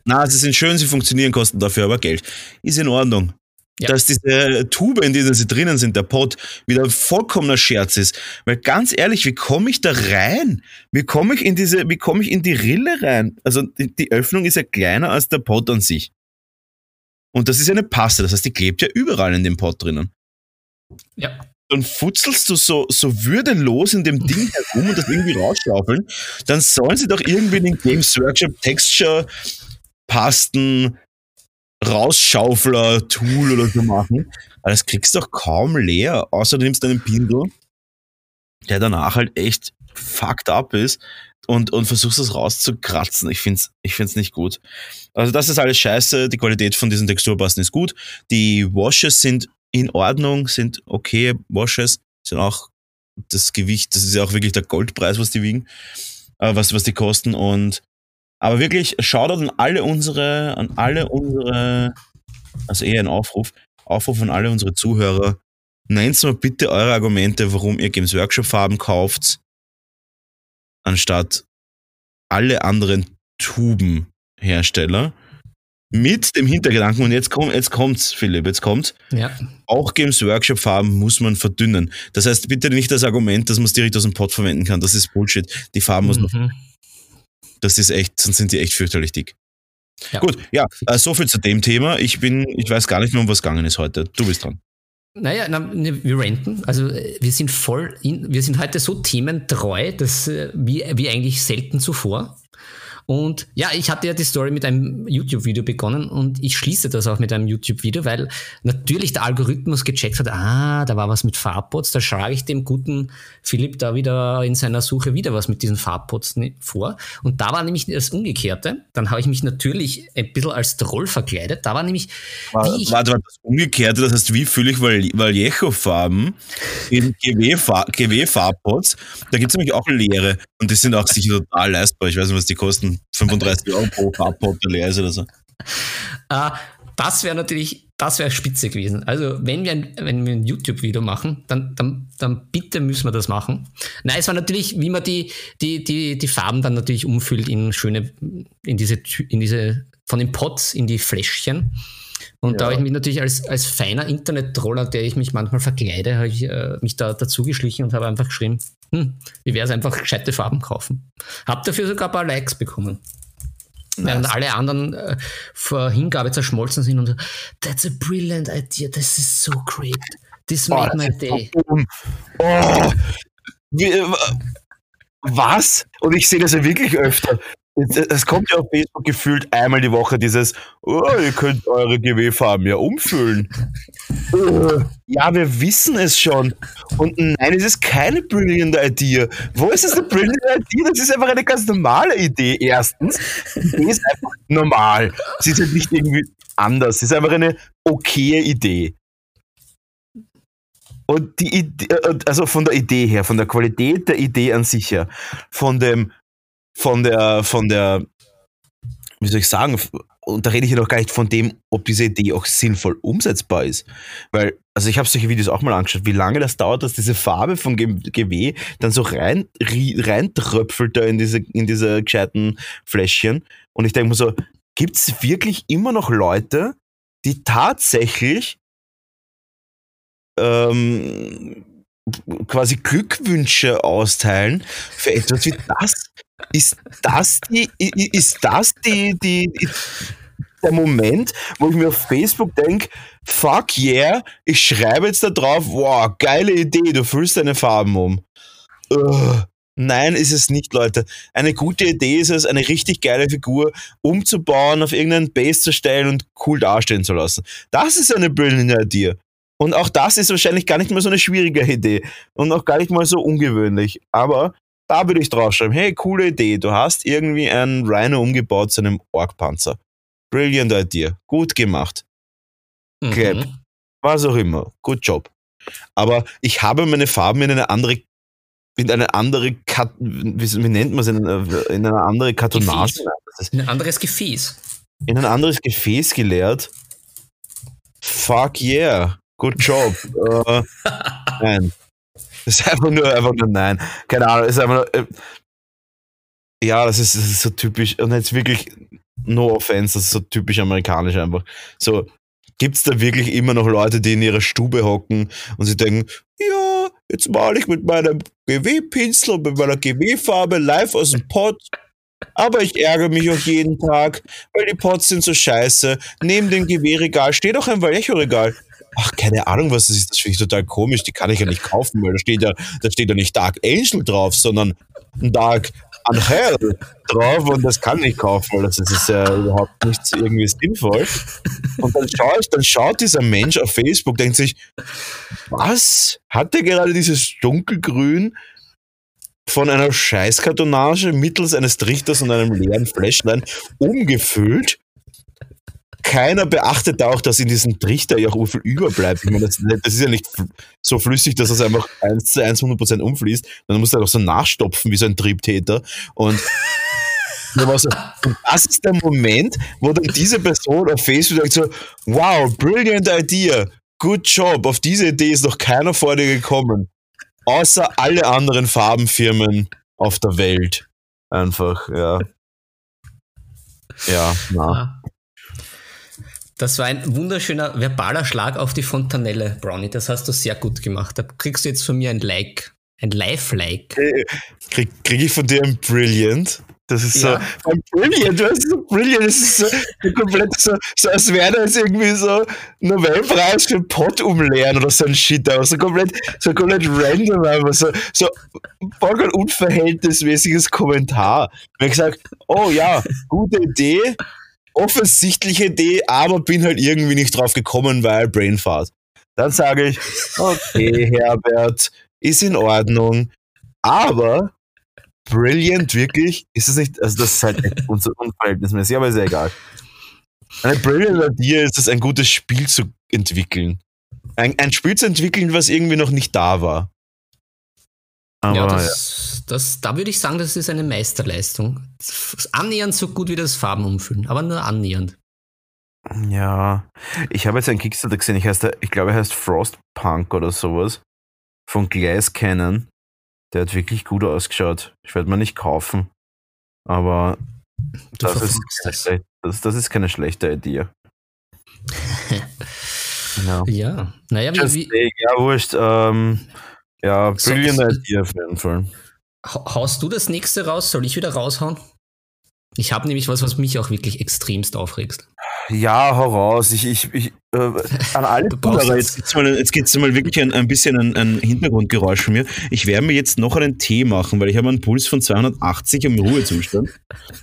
Na, sie sind schön, sie funktionieren, kosten dafür aber Geld. Ist in Ordnung. ja. dass diese Tube, in der sie drinnen sind, der Pot, wieder vollkommener Scherz ist. Weil ganz ehrlich, wie komme ich da rein? Wie komme ich in diese, wie komme ich in die Rille rein? Also die, die Öffnung ist ja kleiner als der Pot an sich. Und das ist eine Paste, das heißt, die klebt ja überall in dem Pot drinnen. Ja. Dann futzelst du so, so würdelos in dem Ding herum und das irgendwie rausschaufeln. Dann sollen sie doch irgendwie den Games Workshop Texture Pasten Rausschaufler-Tool oder so machen. Aber das kriegst du doch kaum leer, außer du nimmst einen Pindel, der danach halt echt fucked up ist und, und versuchst es rauszukratzen. Ich find's, ich find's nicht gut. Also das ist alles scheiße. Die Qualität von diesen Texturpasten ist gut. Die Washes sind in Ordnung, sind okay Washes, sind auch das Gewicht, das ist ja auch wirklich der Goldpreis, was die wiegen, äh, was, was die kosten und aber wirklich, schaut an alle unsere, an alle unsere, also eher ein Aufruf, Aufruf an alle unsere Zuhörer. Nennt mal bitte eure Argumente, warum ihr Games Workshop Farben kauft, anstatt alle anderen Tubenhersteller. Mit dem Hintergedanken, und jetzt kommt, jetzt kommt's, Philipp, jetzt kommt. Ja. Auch Games Workshop Farben muss man verdünnen. Das heißt, bitte nicht das Argument, dass man es direkt aus dem Pot verwenden kann. Das ist Bullshit. Die Farben mhm. muss man das ist echt, sonst sind die echt fürchterlich dick. Ja. Gut, ja, äh, so viel zu dem Thema. Ich bin, ich weiß gar nicht mehr, um was gegangen ist heute. Du bist dran. Naja, na, ne, wir renten. Also äh, wir sind voll, in, wir sind heute so thementreu, dass äh, wie, wie eigentlich selten zuvor. Und ja, ich hatte ja die Story mit einem YouTube-Video begonnen und ich schließe das auch mit einem YouTube-Video, weil natürlich der Algorithmus gecheckt hat, ah, da war was mit Farbpots, da schlage ich dem guten Philipp da wieder in seiner Suche wieder was mit diesen Farbpots vor. Und da war nämlich das Umgekehrte. Dann habe ich mich natürlich ein bisschen als Troll verkleidet. Da war nämlich. War, ich warte, warte, das Umgekehrte, das heißt, wie fühle ich Vallejo-Farben in GW-Farbpots? Da gibt es nämlich auch leere und die sind auch sicher total leistbar. Ich weiß nicht, was die kosten. 35 Euro pro Farbpot ist oder so. Uh, das wäre natürlich, das wäre spitze gewesen. Also, wenn wir ein, wenn wir ein YouTube-Video machen, dann, dann, dann bitte müssen wir das machen. Nein, es war natürlich, wie man die, die, die, die Farben dann natürlich umfüllt in schöne, in diese, in diese, von den Pots in die Fläschchen. Und ja. da habe ich mich natürlich als, als feiner Internet-Troller, der ich mich manchmal verkleide, habe ich äh, mich da dazu geschlichen und habe einfach geschrieben, hm, wie wäre es einfach gescheite Farben kaufen. Hab dafür sogar ein paar Likes bekommen. Nice. Während alle anderen äh, vor Hingabe zerschmolzen sind und so, that's a brilliant idea, this is so great. This oh, made my day. Oh, wie, äh, was? Und ich sehe das ja wirklich öfter. Es kommt ja auf Facebook gefühlt einmal die Woche dieses, oh, ihr könnt eure GW-Farben ja umfüllen. ja, wir wissen es schon. Und nein, es ist keine brilliant Idee. Wo ist es eine brilliant Idee? Das ist einfach eine ganz normale Idee, erstens. Die Idee ist einfach normal. Sie ist halt nicht irgendwie anders. Sie ist einfach eine okaye Idee. Und die Idee, also von der Idee her, von der Qualität der Idee an sich her, von dem von der, von der, wie soll ich sagen, und da rede ich ja noch gar nicht von dem, ob diese Idee auch sinnvoll umsetzbar ist. Weil, also ich habe solche Videos auch mal angeschaut, wie lange das dauert, dass diese Farbe vom GW dann so rein, rein tröpfelt da in diese, in diese gescheiten Fläschchen. Und ich denke mir so, gibt es wirklich immer noch Leute, die tatsächlich ähm, quasi Glückwünsche austeilen für etwas wie das? Ist das die, ist das die, die, der Moment, wo ich mir auf Facebook denke, fuck yeah, ich schreibe jetzt da drauf, wow, geile Idee, du füllst deine Farben um. Ugh. Nein, ist es nicht, Leute. Eine gute Idee ist es, eine richtig geile Figur umzubauen, auf irgendeinen Base zu stellen und cool dastehen zu lassen. Das ist eine brilliante Idee. Und auch das ist wahrscheinlich gar nicht mal so eine schwierige Idee und auch gar nicht mal so ungewöhnlich. Aber da würde ich draufschreiben, hey, coole Idee, du hast irgendwie einen Rhino umgebaut zu einem Ork-Panzer. Brilliant Idea, gut gemacht. Mhm. Clap. Was auch immer, good job. Aber ich habe meine Farben in eine andere, in eine andere, Kat wie, nennt man es, in, in eine andere Kartonage. In ein anderes Gefäß. In ein anderes Gefäß geleert. Fuck yeah, good job. uh, nein. Das ist einfach nur, einfach nur nein. Keine Ahnung, ist einfach nur. Äh, ja, das ist, das ist so typisch. Und jetzt wirklich, no offense, das ist so typisch amerikanisch einfach. So, gibt es da wirklich immer noch Leute, die in ihrer Stube hocken und sie denken, ja, jetzt male ich mit meinem GW-Pinsel und mit meiner GW-Farbe live aus dem Pott. Aber ich ärgere mich auch jeden Tag, weil die Pots sind so scheiße. Neben dem GW-Regal steht auch ein Vallejo-Regal. Ach, keine Ahnung, was das ist. Das finde ich total komisch. Die kann ich ja nicht kaufen, weil da steht ja, da steht ja nicht Dark Angel drauf, sondern Dark Angel drauf und das kann ich kaufen, weil das ist ja überhaupt nicht irgendwie sinnvoll. Und dann schaue dann schaut dieser Mensch auf Facebook, denkt sich, was? Hat der gerade dieses dunkelgrün von einer Scheißkartonage mittels eines Trichters und einem leeren Fläschlein umgefüllt? Keiner beachtet auch, dass in diesem Trichter ja auch viel überbleibt. Ich meine, das, das, ist ja nicht so flüssig, dass das einfach 1 zu 1 100% umfließt. Dann muss er auch so nachstopfen wie so ein Triebtäter. Und das ist der Moment, wo dann diese Person auf Facebook sagt so, wow, brilliant idea, good job, auf diese Idee ist noch keiner vor dir gekommen. Außer alle anderen Farbenfirmen auf der Welt. Einfach, ja. Ja, na. Das war ein wunderschöner verbaler Schlag auf die Fontanelle, Brownie. Das hast du sehr gut gemacht. Da kriegst du jetzt von mir ein Like. Ein Live-Like. Krieg, krieg ich von dir ein Brilliant? Das ist ja. so, ein Brilliant, du hast so Brilliant, das ist so, komplett so, so als wäre das irgendwie so Nobelpreis für Pott umleeren oder so ein Shit, aber so komplett, so komplett random einfach, so, so vollkommen unverhältnismäßiges Kommentar. Ich habe gesagt, oh ja, gute Idee, offensichtliche Idee, aber bin halt irgendwie nicht drauf gekommen, weil Brainfart. Dann sage ich, okay, Herbert, ist in Ordnung, aber brilliant wirklich, ist es nicht, also das ist halt echt unverhältnismäßig, aber ist ja egal. Eine brilliant Idee ist es, ein gutes Spiel zu entwickeln. Ein, ein Spiel zu entwickeln, was irgendwie noch nicht da war. Aber, ja, das. Das, da würde ich sagen, das ist eine Meisterleistung. Annähernd so gut wie das Farben umfüllen, aber nur annähernd. Ja, ich habe jetzt einen Kickstarter gesehen, ich, heißt, ich glaube, er heißt Frostpunk oder sowas. Von Gleis Cannon. Der hat wirklich gut ausgeschaut. Ich werde mir nicht kaufen. Aber das ist, das, das ist, keine schlechte Idee. ja. ja, naja, wie, wie, ja, wurscht. Ähm, ja, brilliant Idee auf jeden Fall. Haust du das nächste raus? Soll ich wieder raushauen? Ich habe nämlich was, was mich auch wirklich extremst aufregst. Ja, hau raus. Ich, ich, ich äh, an alle Zuhörer, jetzt gibt's mal, jetzt geht's mal wirklich ein, ein bisschen ein, ein, Hintergrundgeräusch von mir. Ich werde mir jetzt noch einen Tee machen, weil ich habe einen Puls von 280 im Ruhezustand.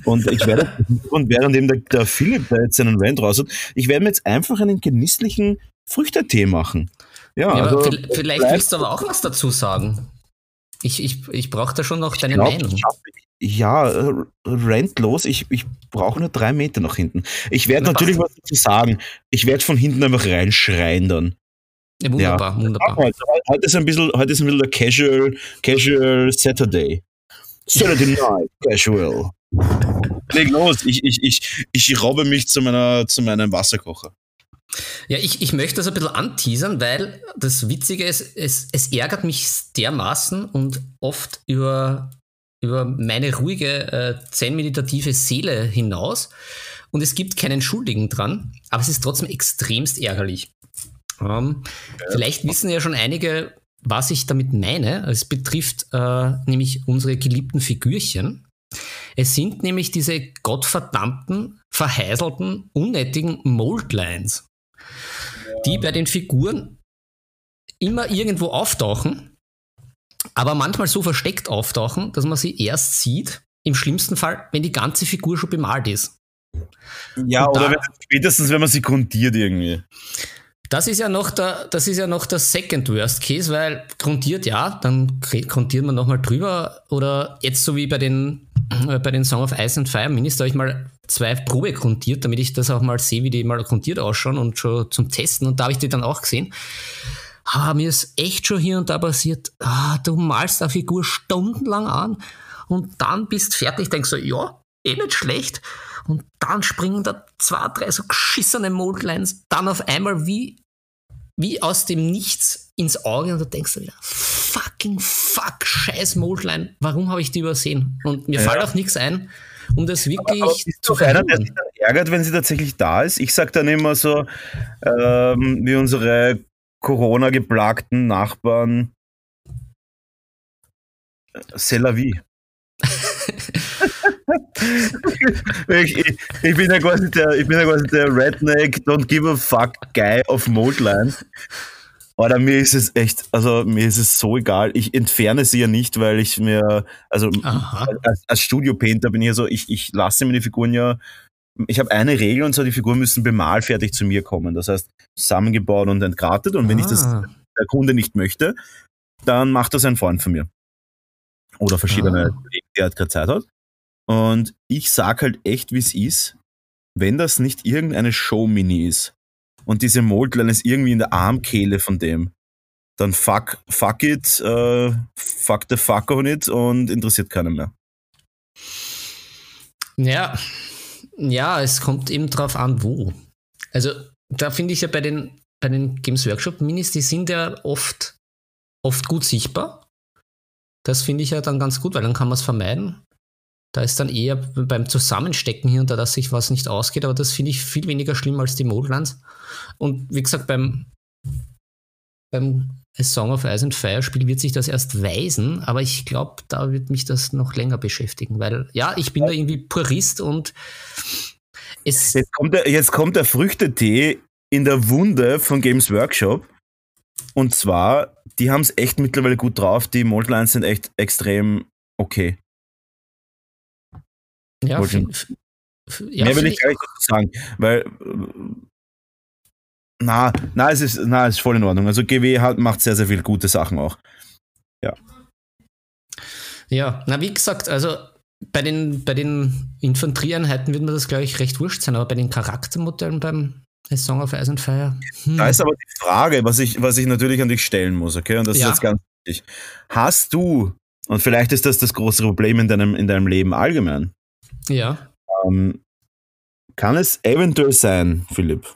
Und ich werde, und währenddem der, der Philipp da jetzt seinen Rand raus hat, ich werde mir jetzt einfach einen genüsslichen Früchtetee machen. Ja, ja also, vielleicht willst du aber auch was dazu sagen. Ich, ich, ich brauche da schon noch deine glaub, Meinung. ja, äh, rennt los. Ich, ich brauche nur drei Meter nach hinten. Ich werde natürlich was dazu sagen. Ich werde von hinten einfach reinschreien dann. Ja, wunderbar, ja. wunderbar. Heute, heute, ist ein bisschen, heute ist ein bisschen der Casual, Casual Saturday. Saturday Night, Casual. Leg los, ich, ich, ich, ich robbe mich zu, meiner, zu meinem Wasserkocher. Ja, ich, ich möchte das ein bisschen anteasern, weil das Witzige ist, es, es ärgert mich dermaßen und oft über, über meine ruhige, äh, zen-meditative Seele hinaus. Und es gibt keinen Schuldigen dran, aber es ist trotzdem extremst ärgerlich. Ähm, ja. Vielleicht wissen ja schon einige, was ich damit meine. Es betrifft äh, nämlich unsere geliebten Figürchen. Es sind nämlich diese gottverdammten, verheiselten, unnötigen Moldlines die bei den Figuren immer irgendwo auftauchen, aber manchmal so versteckt auftauchen, dass man sie erst sieht, im schlimmsten Fall, wenn die ganze Figur schon bemalt ist. Ja, Und oder wenn, spätestens, wenn man sie grundiert irgendwie. Das ist ja noch der, das ist ja noch der Second Worst Case, weil grundiert ja, dann grundiert man nochmal drüber. Oder jetzt so wie bei den, äh, bei den Song of Ice and Fire Minis, da habe ich mal zwei Probe grundiert, damit ich das auch mal sehe, wie die mal grundiert ausschauen und schon zum Testen. Und da habe ich die dann auch gesehen. Aber mir ist echt schon hier und da passiert, ah, du malst eine Figur stundenlang an und dann bist fertig, denkst so, ja, eh nicht schlecht. Und dann springen da zwei, drei so geschissene Moldlines dann auf einmal wie, wie aus dem Nichts ins Auge und du denkst so wieder, fucking fuck, scheiß Moldline, warum habe ich die übersehen? Und mir ja. fällt auch nichts ein, um das wirklich zu einer, der sich dann ärgert, wenn sie tatsächlich da ist. Ich sage dann immer so, ähm, wie unsere Corona-geplagten Nachbarn, äh, c'est la vie. ich, ich, ich, bin ja quasi der, ich bin ja quasi der Redneck, don't give a fuck Guy auf Moldline. Oder mir ist es echt, also mir ist es so egal. Ich entferne sie ja nicht, weil ich mir, also als, als Studio-Painter bin ich ja so, ich, ich lasse mir die Figuren ja, ich habe eine Regel und zwar, die Figuren müssen bemalfertig zu mir kommen. Das heißt, zusammengebaut und entgratet. Und wenn ah. ich das ah. der Kunde nicht möchte, dann macht das ein Freund von mir. Oder verschiedene ah. Kollegen, der halt gerade Zeit hat. Und ich sag halt echt, wie es ist, wenn das nicht irgendeine Show-Mini ist, und diese Moldline ist irgendwie in der Armkehle von dem, dann fuck, fuck it, uh, fuck the fuck on it und interessiert keinen mehr. Ja, ja, es kommt eben drauf an, wo. Also da finde ich ja bei den, bei den Games Workshop Minis, die sind ja oft, oft gut sichtbar. Das finde ich ja dann ganz gut, weil dann kann man es vermeiden. Da ist dann eher beim Zusammenstecken hier und da, dass sich was nicht ausgeht, aber das finde ich viel weniger schlimm als die Moldlands. Und wie gesagt, beim, beim A Song of Ice and Fire Spiel wird sich das erst weisen, aber ich glaube, da wird mich das noch länger beschäftigen, weil ja, ich bin da irgendwie Purist und es. Jetzt kommt der, jetzt kommt der Früchtetee in der Wunde von Games Workshop. Und zwar, die haben es echt mittlerweile gut drauf. Die Moldlines sind echt extrem okay. Ja, viel, ja Mehr will ich gar nicht sagen, weil na, na, es ist, na, es ist voll in Ordnung. Also GW hat, macht sehr, sehr viele gute Sachen auch. Ja. Ja, na, wie gesagt, also bei den, bei den Infanterieeinheiten wird mir das, glaube ich, recht wurscht sein, aber bei den Charaktermodellen beim A Song of Ice and Fire. Hm. Da ist aber die Frage, was ich, was ich natürlich an dich stellen muss, okay? Und das ja. ist jetzt ganz wichtig. Hast du, und vielleicht ist das das große Problem in deinem, in deinem Leben allgemein, ja. Ähm, kann es eventuell sein, Philipp,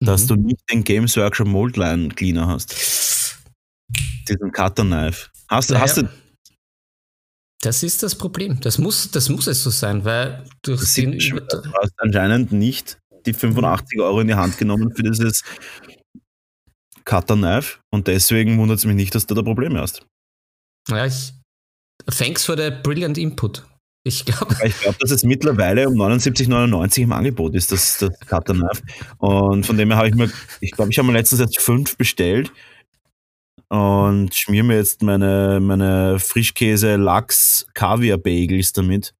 dass mhm. du nicht den Games Workshop Moldline Cleaner hast? Diesen Cutter Knife. Hast, naja. hast du. Das ist das Problem. Das muss, das muss es so sein, weil durch den du hast anscheinend nicht die 85 Euro in die Hand genommen für dieses Cutter Knife und deswegen wundert es mich nicht, dass du da Probleme hast. Ja, ich. Thanks for the brilliant input. Ich glaube. Ich glaube, dass es mittlerweile um 79,99 im Angebot ist, das, das Cutter Knife. Und von dem her habe ich mir, ich glaube, ich habe mir letztens jetzt fünf bestellt und schmier mir jetzt meine, meine Frischkäse, Lachs, Kaviar-Bagels damit.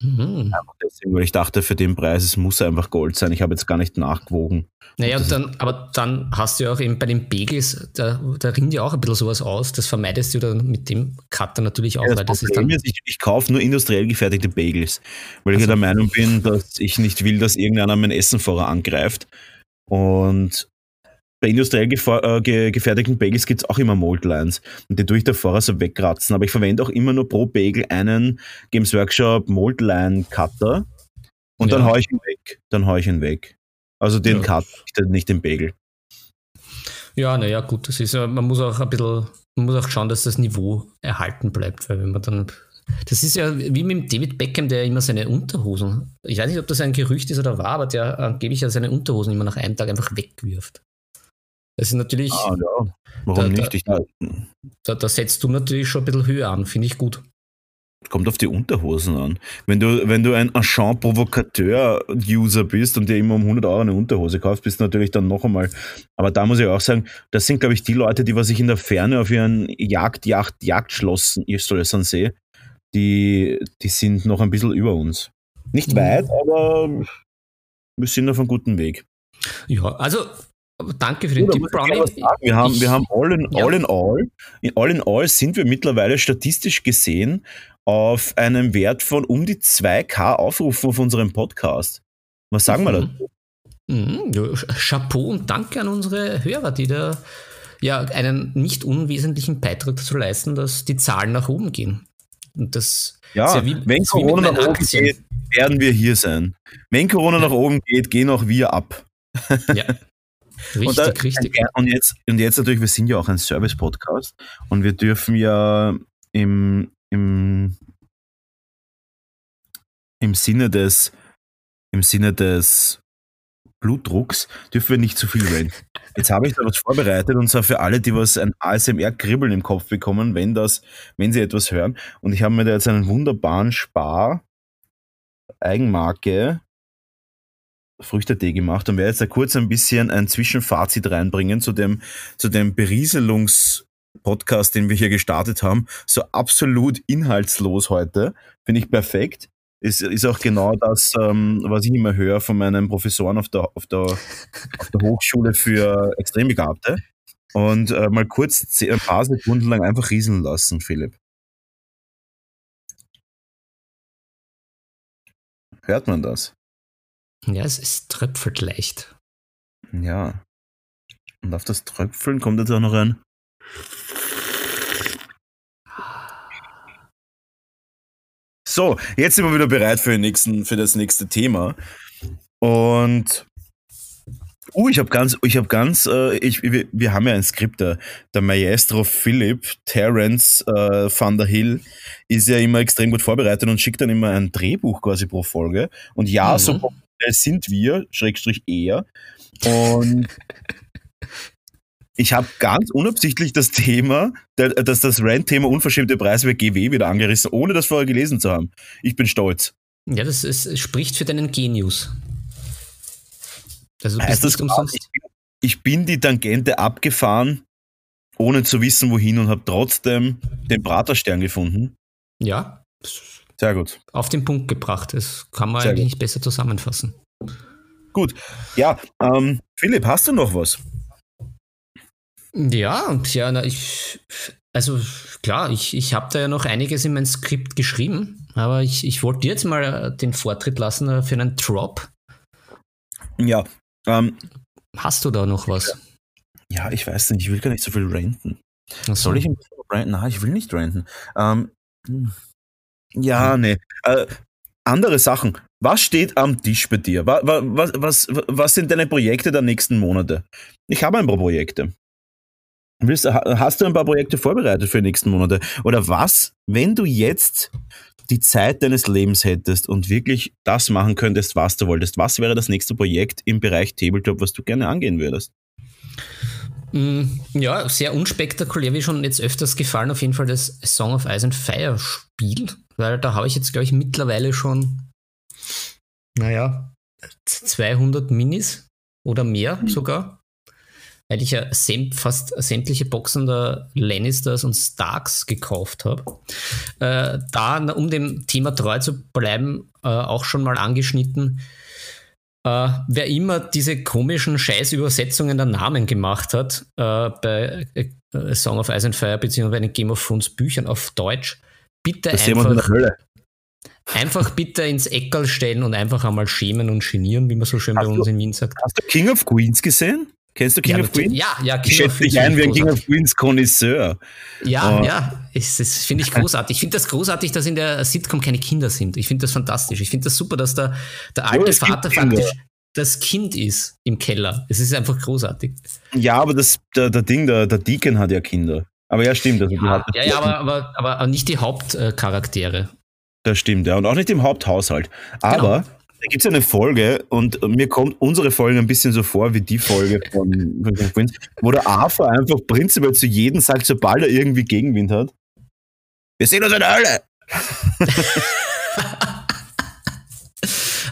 Mhm. deswegen, weil ich dachte, für den Preis, es muss einfach Gold sein. Ich habe jetzt gar nicht nachgewogen. Naja, dann, aber dann hast du ja auch eben bei den Bagels, da, da rinnt ja auch ein bisschen sowas aus. Das vermeidest du dann mit dem Cutter natürlich auch. Ja, weil das ist dann ist, ich, ich kaufe nur industriell gefertigte Bagels, weil also, ich der Meinung bin, dass ich nicht will, dass irgendeiner mein Essen vorher angreift. Und bei industriell äh, gefertigten Bagels gibt es auch immer Moldlines. Und die tue ich davor so wegkratzen. Aber ich verwende auch immer nur pro Bagel einen Games Workshop Moldline Cutter. Und ja. dann haue ich ihn weg. Dann haue ich ihn weg. Also den ja. Cut, nicht den Bagel. Ja, naja, gut, das ist man muss auch ein bisschen, man muss auch schauen, dass das Niveau erhalten bleibt, weil wenn man dann das ist ja wie mit David Beckham, der immer seine Unterhosen, ich weiß nicht, ob das ein Gerücht ist oder war, aber der angeblich ja seine Unterhosen immer nach einem Tag einfach wegwirft. Das ist natürlich. Ah, ja. Warum da, nicht? Da, da, da, setzt du natürlich schon ein bisschen höher an, finde ich gut. Kommt auf die Unterhosen an. Wenn du, wenn du ein Agent-Provokateur-User bist und dir immer um 100 Euro eine Unterhose kaufst, bist du natürlich dann noch einmal. Aber da muss ich auch sagen, das sind, glaube ich, die Leute, die was ich in der Ferne auf ihren Jagd, Jagd, Jagdschloss dann sehe, die, die sind noch ein bisschen über uns. Nicht mhm. weit, aber wir sind auf einem guten Weg. Ja, also Danke für den Tipp, Brownie. Wir haben, wir haben all in, ja. all in all, all in all sind wir mittlerweile statistisch gesehen auf einem Wert von um die 2K Aufrufen auf unserem Podcast. Was sagen mhm. wir dazu? Mhm. Chapeau und danke an unsere Hörer, die da ja einen nicht unwesentlichen Beitrag dazu leisten, dass die Zahlen nach oben gehen. Und das ja, ja wie, wenn Corona nach oben geht, werden wir hier sein. Wenn Corona ja. nach oben geht, gehen auch wir ab. Ja, Richtig, und da, richtig. Und jetzt, und jetzt natürlich, wir sind ja auch ein Service-Podcast und wir dürfen ja im, im, im Sinne des, im Sinne des Blutdrucks dürfen wir nicht zu viel reden. Jetzt habe ich da was vorbereitet und zwar für alle, die was ein ASMR-Kribbeln im Kopf bekommen, wenn das, wenn sie etwas hören. Und ich habe mir da jetzt einen wunderbaren Spar Eigenmarke Früchtetee gemacht und werde jetzt da kurz ein bisschen ein Zwischenfazit reinbringen zu dem, zu dem Berieselungs-Podcast, den wir hier gestartet haben. So absolut inhaltslos heute. Finde ich perfekt. Ist, ist auch genau das, ähm, was ich immer höre von meinen Professoren auf der, auf der, auf der Hochschule für Extrembegabte. Und äh, mal kurz ein paar Sekunden lang einfach rieseln lassen, Philipp. Hört man das? Ja, es, es tröpfelt leicht. Ja. Und auf das Tröpfeln kommt jetzt auch noch ein. So, jetzt sind wir wieder bereit für, den nächsten, für das nächste Thema. Und Uh, ich habe ganz, ich habe ganz, äh, ich, wir, wir, haben ja ein Skript, der, der Maestro Philipp, Terence äh, van der Hill, ist ja immer extrem gut vorbereitet und schickt dann immer ein Drehbuch quasi pro Folge. Und ja, mhm. so sind wir, Schrägstrich eher. Und ich habe ganz unabsichtlich das Thema, dass das Rant-Thema unverschämte Preise bei GW wieder angerissen, ohne das vorher gelesen zu haben. Ich bin stolz. Ja, das ist, spricht für deinen Genius. Also heißt das umsonst? Ich bin, ich bin die Tangente abgefahren, ohne zu wissen, wohin und habe trotzdem den Praterstern gefunden. Ja. Sehr gut. Auf den Punkt gebracht. Das kann man Sehr eigentlich gut. nicht besser zusammenfassen. Gut. Ja, ähm, Philipp, hast du noch was? Ja, ja, na, ich, also klar, ich, ich habe da ja noch einiges in mein Skript geschrieben, aber ich, ich wollte dir jetzt mal den Vortritt lassen äh, für einen Drop. Ja, ähm, Hast du da noch was? Ja, ich weiß nicht, ich will gar nicht so viel renten. So. Soll ich ranten? Nein, ich will nicht renten. Ähm, hm. ja, nee. Äh, andere Sachen. Was steht am Tisch bei dir? Was, was, was, was sind deine Projekte der nächsten Monate? Ich habe ein paar Projekte. Hast du ein paar Projekte vorbereitet für die nächsten Monate? Oder was, wenn du jetzt die Zeit deines Lebens hättest und wirklich das machen könntest, was du wolltest, was wäre das nächste Projekt im Bereich Tabletop, was du gerne angehen würdest? Mm, ja, sehr unspektakulär, wie schon jetzt öfters gefallen, auf jeden Fall das Song of Ice and Fire Spiel, weil da habe ich jetzt, glaube ich, mittlerweile schon, naja, 200 Minis oder mehr mhm. sogar weil ich ja fast sämtliche Boxen der Lannisters und Starks gekauft habe. Äh, da, um dem Thema treu zu bleiben, äh, auch schon mal angeschnitten. Äh, wer immer diese komischen Scheißübersetzungen der Namen gemacht hat, äh, bei äh, Song of Ice and Fire bzw. bei den Game of Thrones Büchern auf Deutsch, bitte das einfach, einfach bitte ins Eckerl stellen und einfach einmal schämen und genieren, wie man so schön hast bei uns du, in Wien sagt. Hast du King of Queens gesehen? Kennst du King ja, of Queens? Ja, ja, King ich schätze dich ein wie ein King of Queens Connoisseur. Ja, oh. ja, ich, das finde ich großartig. Ich finde das großartig, dass in der Sitcom keine Kinder sind. Ich finde das fantastisch. Ich finde das super, dass der, der alte oh, Vater faktisch das Kind ist im Keller. Es ist einfach großartig. Ja, aber das, der, der Ding, der, der Deacon hat ja Kinder. Aber ja, stimmt. Also ja, ja, ja aber, aber, aber nicht die Hauptcharaktere. Das stimmt, ja. Und auch nicht im Haupthaushalt. Aber genau. Da gibt es eine Folge und mir kommt unsere Folge ein bisschen so vor wie die Folge von, von Prince, wo der Arthur einfach prinzipiell zu jedem sagt, sobald er irgendwie Gegenwind hat, wir sehen uns in der Hölle!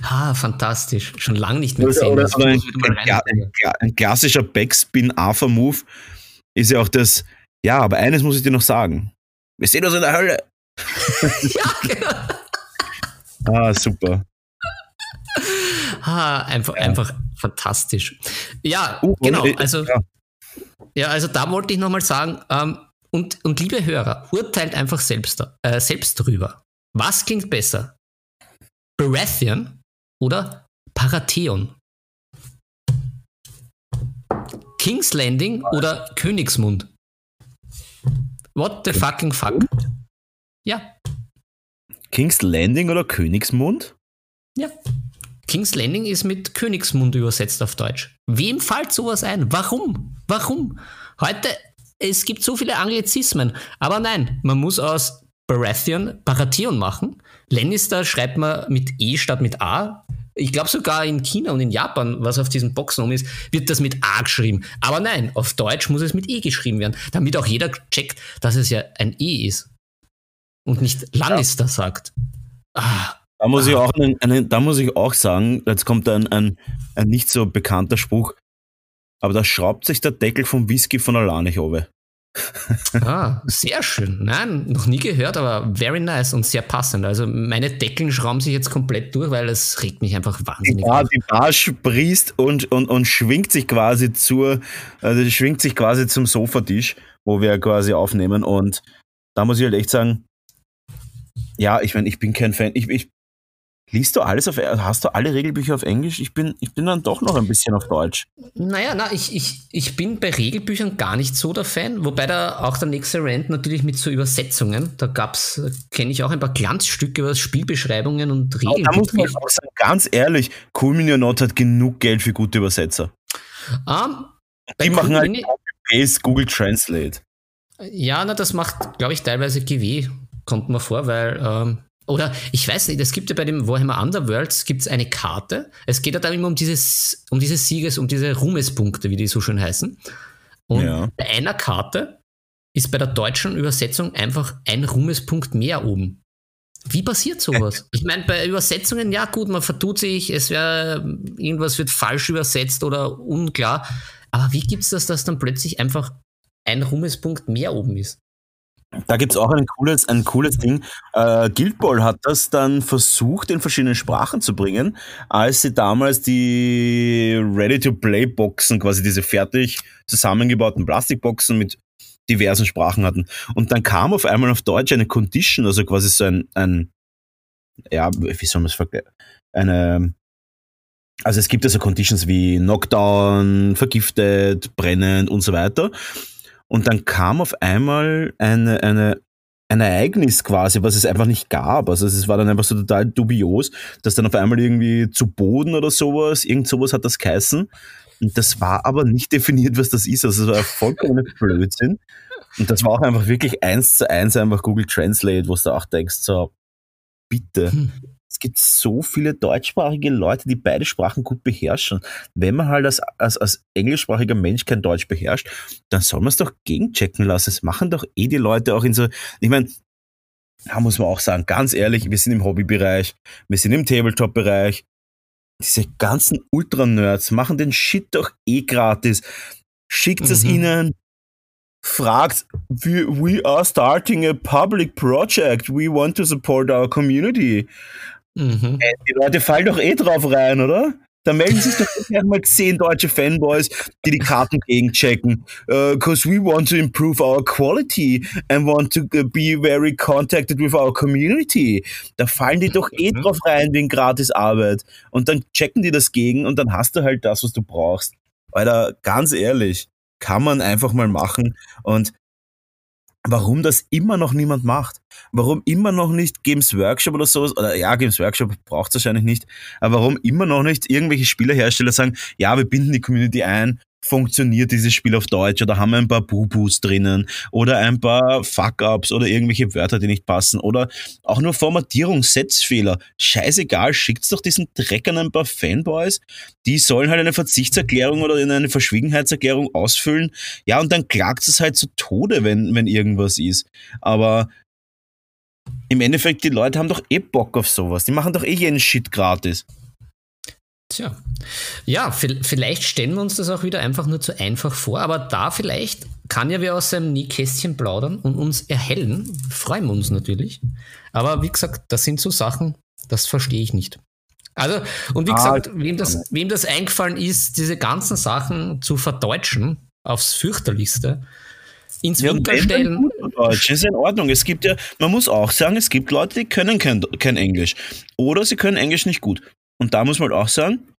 ah, fantastisch. Schon lange nicht mehr gesehen. Oder, oder ein, ein, ein, klassischer Backspin-Arthur-Move ist ja auch das, ja, aber eines muss ich dir noch sagen. Wir sehen uns in der Hölle! ja, genau. ah, super ah, einfach, einfach fantastisch. Ja, uh, genau. Also, ja. ja. also da wollte ich nochmal sagen, ähm, und, und liebe Hörer, urteilt einfach selbst, äh, selbst drüber. Was klingt besser? Baratheon oder Paratheon? King's Landing oder Königsmund? What the fucking fuck? Ja. King's Landing oder Königsmund? Ja. King's Landing ist mit Königsmund übersetzt auf Deutsch. Wem fällt sowas ein? Warum? Warum? Heute, es gibt so viele Anglizismen. Aber nein, man muss aus Baratheon Baratheon machen. Lannister schreibt man mit E statt mit A. Ich glaube sogar in China und in Japan, was auf diesen Boxen um ist, wird das mit A geschrieben. Aber nein, auf Deutsch muss es mit E geschrieben werden, damit auch jeder checkt, dass es ja ein E ist. Und nicht Lannister ja. sagt. Ah, da muss, ich auch einen, einen, da muss ich auch sagen, jetzt kommt ein, ein, ein nicht so bekannter Spruch, aber da schraubt sich der Deckel vom Whisky von alleine nicht runter. ah, sehr schön. Nein, noch nie gehört, aber very nice und sehr passend. Also meine Deckeln schrauben sich jetzt komplett durch, weil es regt mich einfach wahnsinnig Ja, die Bar sprießt und, und, und schwingt sich quasi zur, also schwingt sich quasi zum Sofatisch, wo wir quasi aufnehmen. Und da muss ich halt echt sagen, ja, ich meine, ich bin kein Fan. Ich, ich Liest du alles auf, hast du alle Regelbücher auf Englisch? Ich bin, ich bin dann doch noch ein bisschen auf Deutsch. Naja, na, ich, ich, ich bin bei Regelbüchern gar nicht so der Fan, wobei da auch der nächste Rant natürlich mit so Übersetzungen, da gab's, kenne ich auch ein paar Glanzstücke über Spielbeschreibungen und Regeln. Da muss man auch sagen, ganz ehrlich, Cool Not hat genug Geld für gute Übersetzer. Um, ähm, Die machen halt Copy-Paste Google Translate. Ja, na, das macht, glaube ich, teilweise GW, kommt mir vor, weil ähm, oder ich weiß nicht, es gibt ja bei dem Warhammer Underworlds gibt's eine Karte. Es geht ja dann immer um dieses, um diese Sieges, um diese Ruhmespunkte, wie die so schön heißen. Und ja. bei einer Karte ist bei der deutschen Übersetzung einfach ein Ruhmespunkt mehr oben. Wie passiert sowas? Ich meine, bei Übersetzungen, ja gut, man vertut sich, es wäre, irgendwas wird falsch übersetzt oder unklar. Aber wie gibt's das, dass dann plötzlich einfach ein Ruhmespunkt mehr oben ist? Da gibt's auch ein cooles, ein cooles Ding. Äh, Guild Ball hat das dann versucht, in verschiedenen Sprachen zu bringen, als sie damals die Ready-to-Play-Boxen, quasi diese fertig zusammengebauten Plastikboxen mit diversen Sprachen hatten. Und dann kam auf einmal auf Deutsch eine Condition, also quasi so ein, ein ja, wie soll man es vergleichen? Also es gibt also Conditions wie Knockdown, vergiftet, brennend und so weiter. Und dann kam auf einmal eine, eine, ein Ereignis quasi, was es einfach nicht gab. Also es war dann einfach so total dubios, dass dann auf einmal irgendwie zu Boden oder sowas, irgend sowas hat das geheißen. Und das war aber nicht definiert, was das ist. Also es war vollkommen Blödsinn. Und das war auch einfach wirklich eins zu eins einfach Google Translate, wo du auch denkst, so, bitte. Es gibt so viele deutschsprachige Leute, die beide Sprachen gut beherrschen. Wenn man halt als, als, als englischsprachiger Mensch kein Deutsch beherrscht, dann soll man es doch gegenchecken lassen. Es machen doch eh die Leute auch in so, ich meine, da muss man auch sagen, ganz ehrlich, wir sind im Hobbybereich, wir sind im Tabletop-Bereich. Diese ganzen Ultra-Nerds machen den Shit doch eh gratis. Schickt es mhm. ihnen, fragt, we, we are starting a public project. We want to support our community. Mhm. Äh, die Leute fallen doch eh drauf rein, oder? Da melden sich doch gerne mal zehn deutsche Fanboys, die die Karten gegenchecken. Because uh, we want to improve our quality and want to uh, be very contacted with our community. Da fallen die doch eh mhm. drauf rein wegen Gratisarbeit. Und dann checken die das gegen und dann hast du halt das, was du brauchst. Alter, ganz ehrlich, kann man einfach mal machen. Und warum das immer noch niemand macht. Warum immer noch nicht Games Workshop oder sowas, oder ja, Games Workshop braucht es wahrscheinlich nicht, aber warum immer noch nicht irgendwelche Spielehersteller sagen, ja, wir binden die Community ein, funktioniert dieses Spiel auf Deutsch oder haben wir ein paar Bubus drinnen oder ein paar Fuck-Ups oder irgendwelche Wörter, die nicht passen oder auch nur Formatierung, Setzfehler. Scheißegal, schickt's doch diesen Dreck an ein paar Fanboys. Die sollen halt eine Verzichtserklärung oder eine Verschwiegenheitserklärung ausfüllen. Ja, und dann klagt es halt zu Tode, wenn, wenn irgendwas ist. Aber im Endeffekt, die Leute haben doch eh Bock auf sowas. Die machen doch eh jeden Shit gratis. Tja, ja, vielleicht stellen wir uns das auch wieder einfach nur zu einfach vor, aber da vielleicht kann ja wer aus seinem Nähkästchen plaudern und uns erhellen. Freuen wir uns natürlich. Aber wie gesagt, das sind so Sachen, das verstehe ich nicht. Also, und wie ah, gesagt, wem das, wem das eingefallen ist, diese ganzen Sachen zu verdeutschen, aufs fürchterlichste, ins ja, Winter stellen. Deutsch ist in Ordnung. Es gibt ja, man muss auch sagen, es gibt Leute, die können kein, kein Englisch. Oder sie können Englisch nicht gut. Und da muss man halt auch sagen,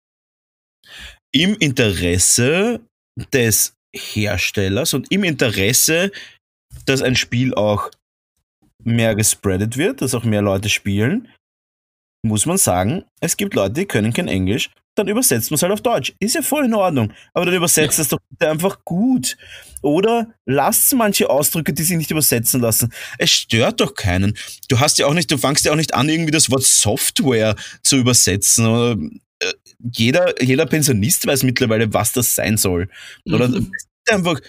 im Interesse des Herstellers und im Interesse, dass ein Spiel auch mehr gespreadet wird, dass auch mehr Leute spielen, muss man sagen, es gibt Leute, die können kein Englisch dann übersetzt man es halt auf Deutsch. Ist ja voll in Ordnung. Aber dann übersetzt es doch einfach gut. Oder lasst manche Ausdrücke, die sich nicht übersetzen lassen. Es stört doch keinen. Du hast ja auch nicht, du fangst ja auch nicht an, irgendwie das Wort Software zu übersetzen. Oder, äh, jeder, jeder Pensionist weiß mittlerweile, was das sein soll. Oder mhm. einfach,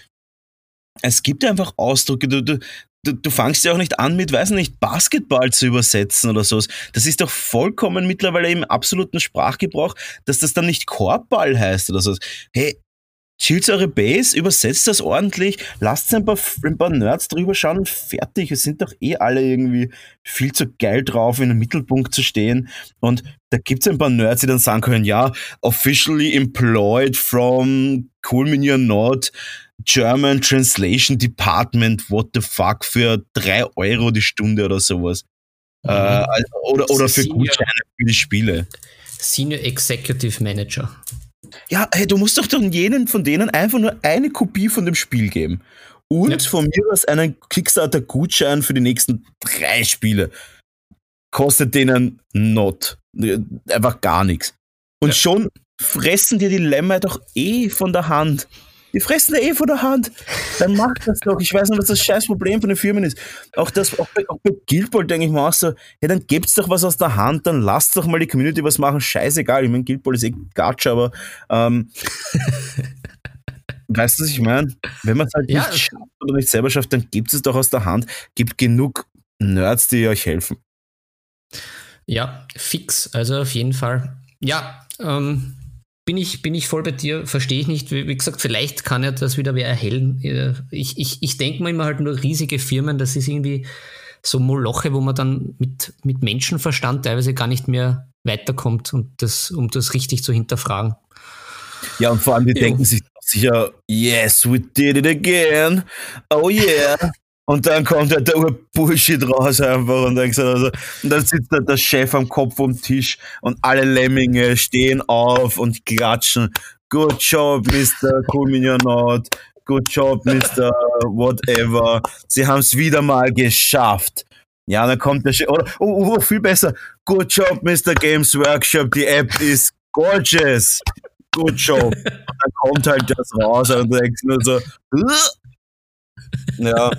es gibt einfach Ausdrücke, du, du, du, du fangst ja auch nicht an mit, weiß nicht, Basketball zu übersetzen oder so. Das ist doch vollkommen mittlerweile im absoluten Sprachgebrauch, dass das dann nicht Korbball heißt oder so. Hey, chillt eure Base, übersetzt das ordentlich, lasst ein paar, ein paar Nerds drüber schauen und fertig. Es sind doch eh alle irgendwie viel zu geil drauf, in den Mittelpunkt zu stehen. Und da gibt es ein paar Nerds, die dann sagen können, ja, officially employed from Cool Minion Nord German Translation Department, what the fuck, für drei Euro die Stunde oder sowas. Mhm. Äh, also, oder oder für Senior, Gutscheine für die Spiele. Senior Executive Manager. Ja, hey, du musst doch dann jenen von denen einfach nur eine Kopie von dem Spiel geben. Und ja. von mir aus einen Kickstarter-Gutschein für die nächsten drei Spiele. Kostet denen not. Einfach gar nichts. Und ja. schon fressen dir die Lämmer doch eh von der Hand. Die fressen ja eh von der Hand. Dann macht das doch. Ich weiß nicht, was das scheiß Problem von den Firmen ist. Auch, das, auch, bei, auch bei Guild Ball denke ich mir auch so, ja, dann gebt's doch was aus der Hand, dann lasst doch mal die Community was machen. Scheißegal. Ich meine, Guild Ball ist eh Gatsch, aber ähm, weißt du, was ich meine? Wenn man es halt ja. nicht schafft oder nicht selber schafft, dann gibt es doch aus der Hand. Gibt genug Nerds, die euch helfen. Ja, fix. Also auf jeden Fall. Ja, ähm, bin ich, bin ich voll bei dir, verstehe ich nicht. Wie, wie, gesagt, vielleicht kann ja das wieder wer erhellen. Ich, ich, ich denke mir immer halt nur riesige Firmen, das ist irgendwie so Moloche, wo man dann mit, mit Menschenverstand teilweise gar nicht mehr weiterkommt, und das, um das richtig zu hinterfragen. Ja, und vor allem, die jo. denken sich sicher, yes, we did it again. Oh yeah. Und dann kommt halt der Bullshit raus einfach und dann, also, und dann sitzt da der Chef am Kopf vom Tisch und alle Lemminge stehen auf und klatschen. Good job, Mr. Cool Not. Good job, Mr. Whatever. Sie haben es wieder mal geschafft. Ja, dann kommt der Chef, oder, oh, oh, viel besser. Good job, Mr. Games Workshop. Die App ist gorgeous. Good job. Und dann kommt halt das raus und denkst nur so, ja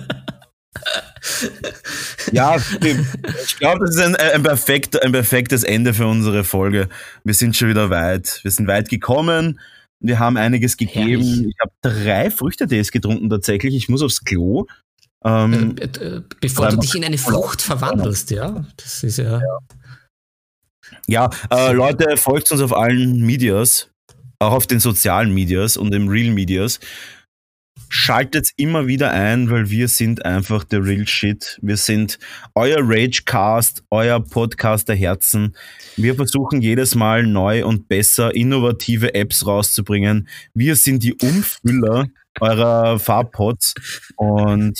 ja, ich glaube, das ist ein, ein, perfekt, ein perfektes Ende für unsere Folge. Wir sind schon wieder weit. Wir sind weit gekommen. Wir haben einiges gegeben. Herrlich. Ich habe drei Früchtetees getrunken tatsächlich. Ich muss aufs Klo. Ähm, äh, äh, bevor du dich in eine Frucht verwandelst, ja. Das ist ja. Ja, äh, Leute, folgt uns auf allen Medias, auch auf den sozialen Medias und im Real Medias. Schaltet immer wieder ein, weil wir sind einfach der Real Shit. Wir sind euer Ragecast, euer Podcast der Herzen. Wir versuchen jedes Mal neu und besser innovative Apps rauszubringen. Wir sind die Umfüller eurer Farbpots. Und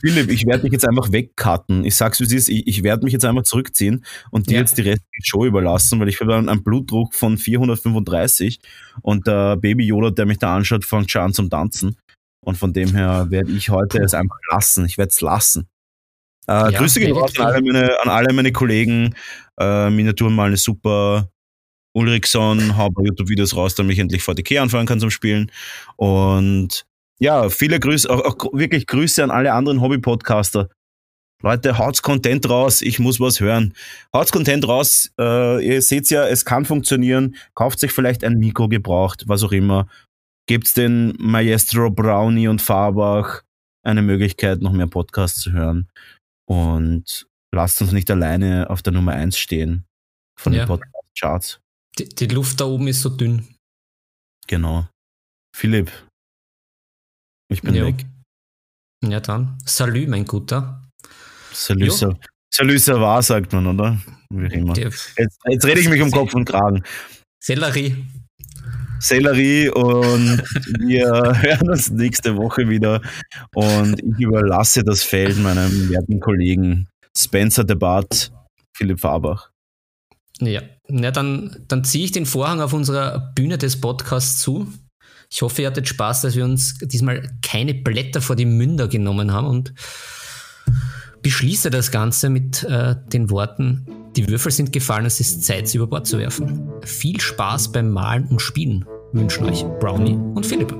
Philipp, ich werde dich jetzt einfach wegcutten. Ich sag's wie es ist, ich, ich werde mich jetzt einfach zurückziehen und dir ja. jetzt die restliche Show überlassen, weil ich habe einen Blutdruck von 435 und der Baby Yoda, der mich da anschaut, fängt schon an zum Tanzen. Und von dem her werde ich heute es einfach lassen. Ich werde es lassen. Äh, ja, Grüße gehen raus an alle meine, an alle meine Kollegen. Äh, Miniaturen mal eine super Ulrichson, hau bei YouTube-Videos raus, damit ich endlich VTK anfangen kann zum Spielen. Und ja, viele Grüße, auch, auch wirklich Grüße an alle anderen Hobby-Podcaster. Leute, haut's Content raus, ich muss was hören. Haut's Content raus, äh, ihr seht ja, es kann funktionieren. Kauft sich vielleicht ein Mikro gebraucht, was auch immer gibt's den Maestro Brownie und Farbach eine Möglichkeit, noch mehr Podcasts zu hören. Und lasst uns nicht alleine auf der Nummer 1 stehen von ja. den Podcast-Charts. Die, die Luft da oben ist so dünn. Genau. Philipp, ich bin jo. weg. Ja, dann. Salü, mein Guter. Salü, Salü, war, sagt man, oder? Wie immer. Jetzt, jetzt rede ich mich um Kopf und Kragen. Sellerie. Sellerie und wir hören uns nächste Woche wieder. Und ich überlasse das Feld meinem werten Kollegen Spencer Debat, Philipp Fabach. Ja, ja dann, dann ziehe ich den Vorhang auf unserer Bühne des Podcasts zu. Ich hoffe, ihr hattet Spaß, dass wir uns diesmal keine Blätter vor die Münder genommen haben und beschließe das Ganze mit äh, den Worten Die Würfel sind gefallen, es ist Zeit, sie über Bord zu werfen. Viel Spaß beim Malen und Spielen wünschen euch Brownie und Philipp.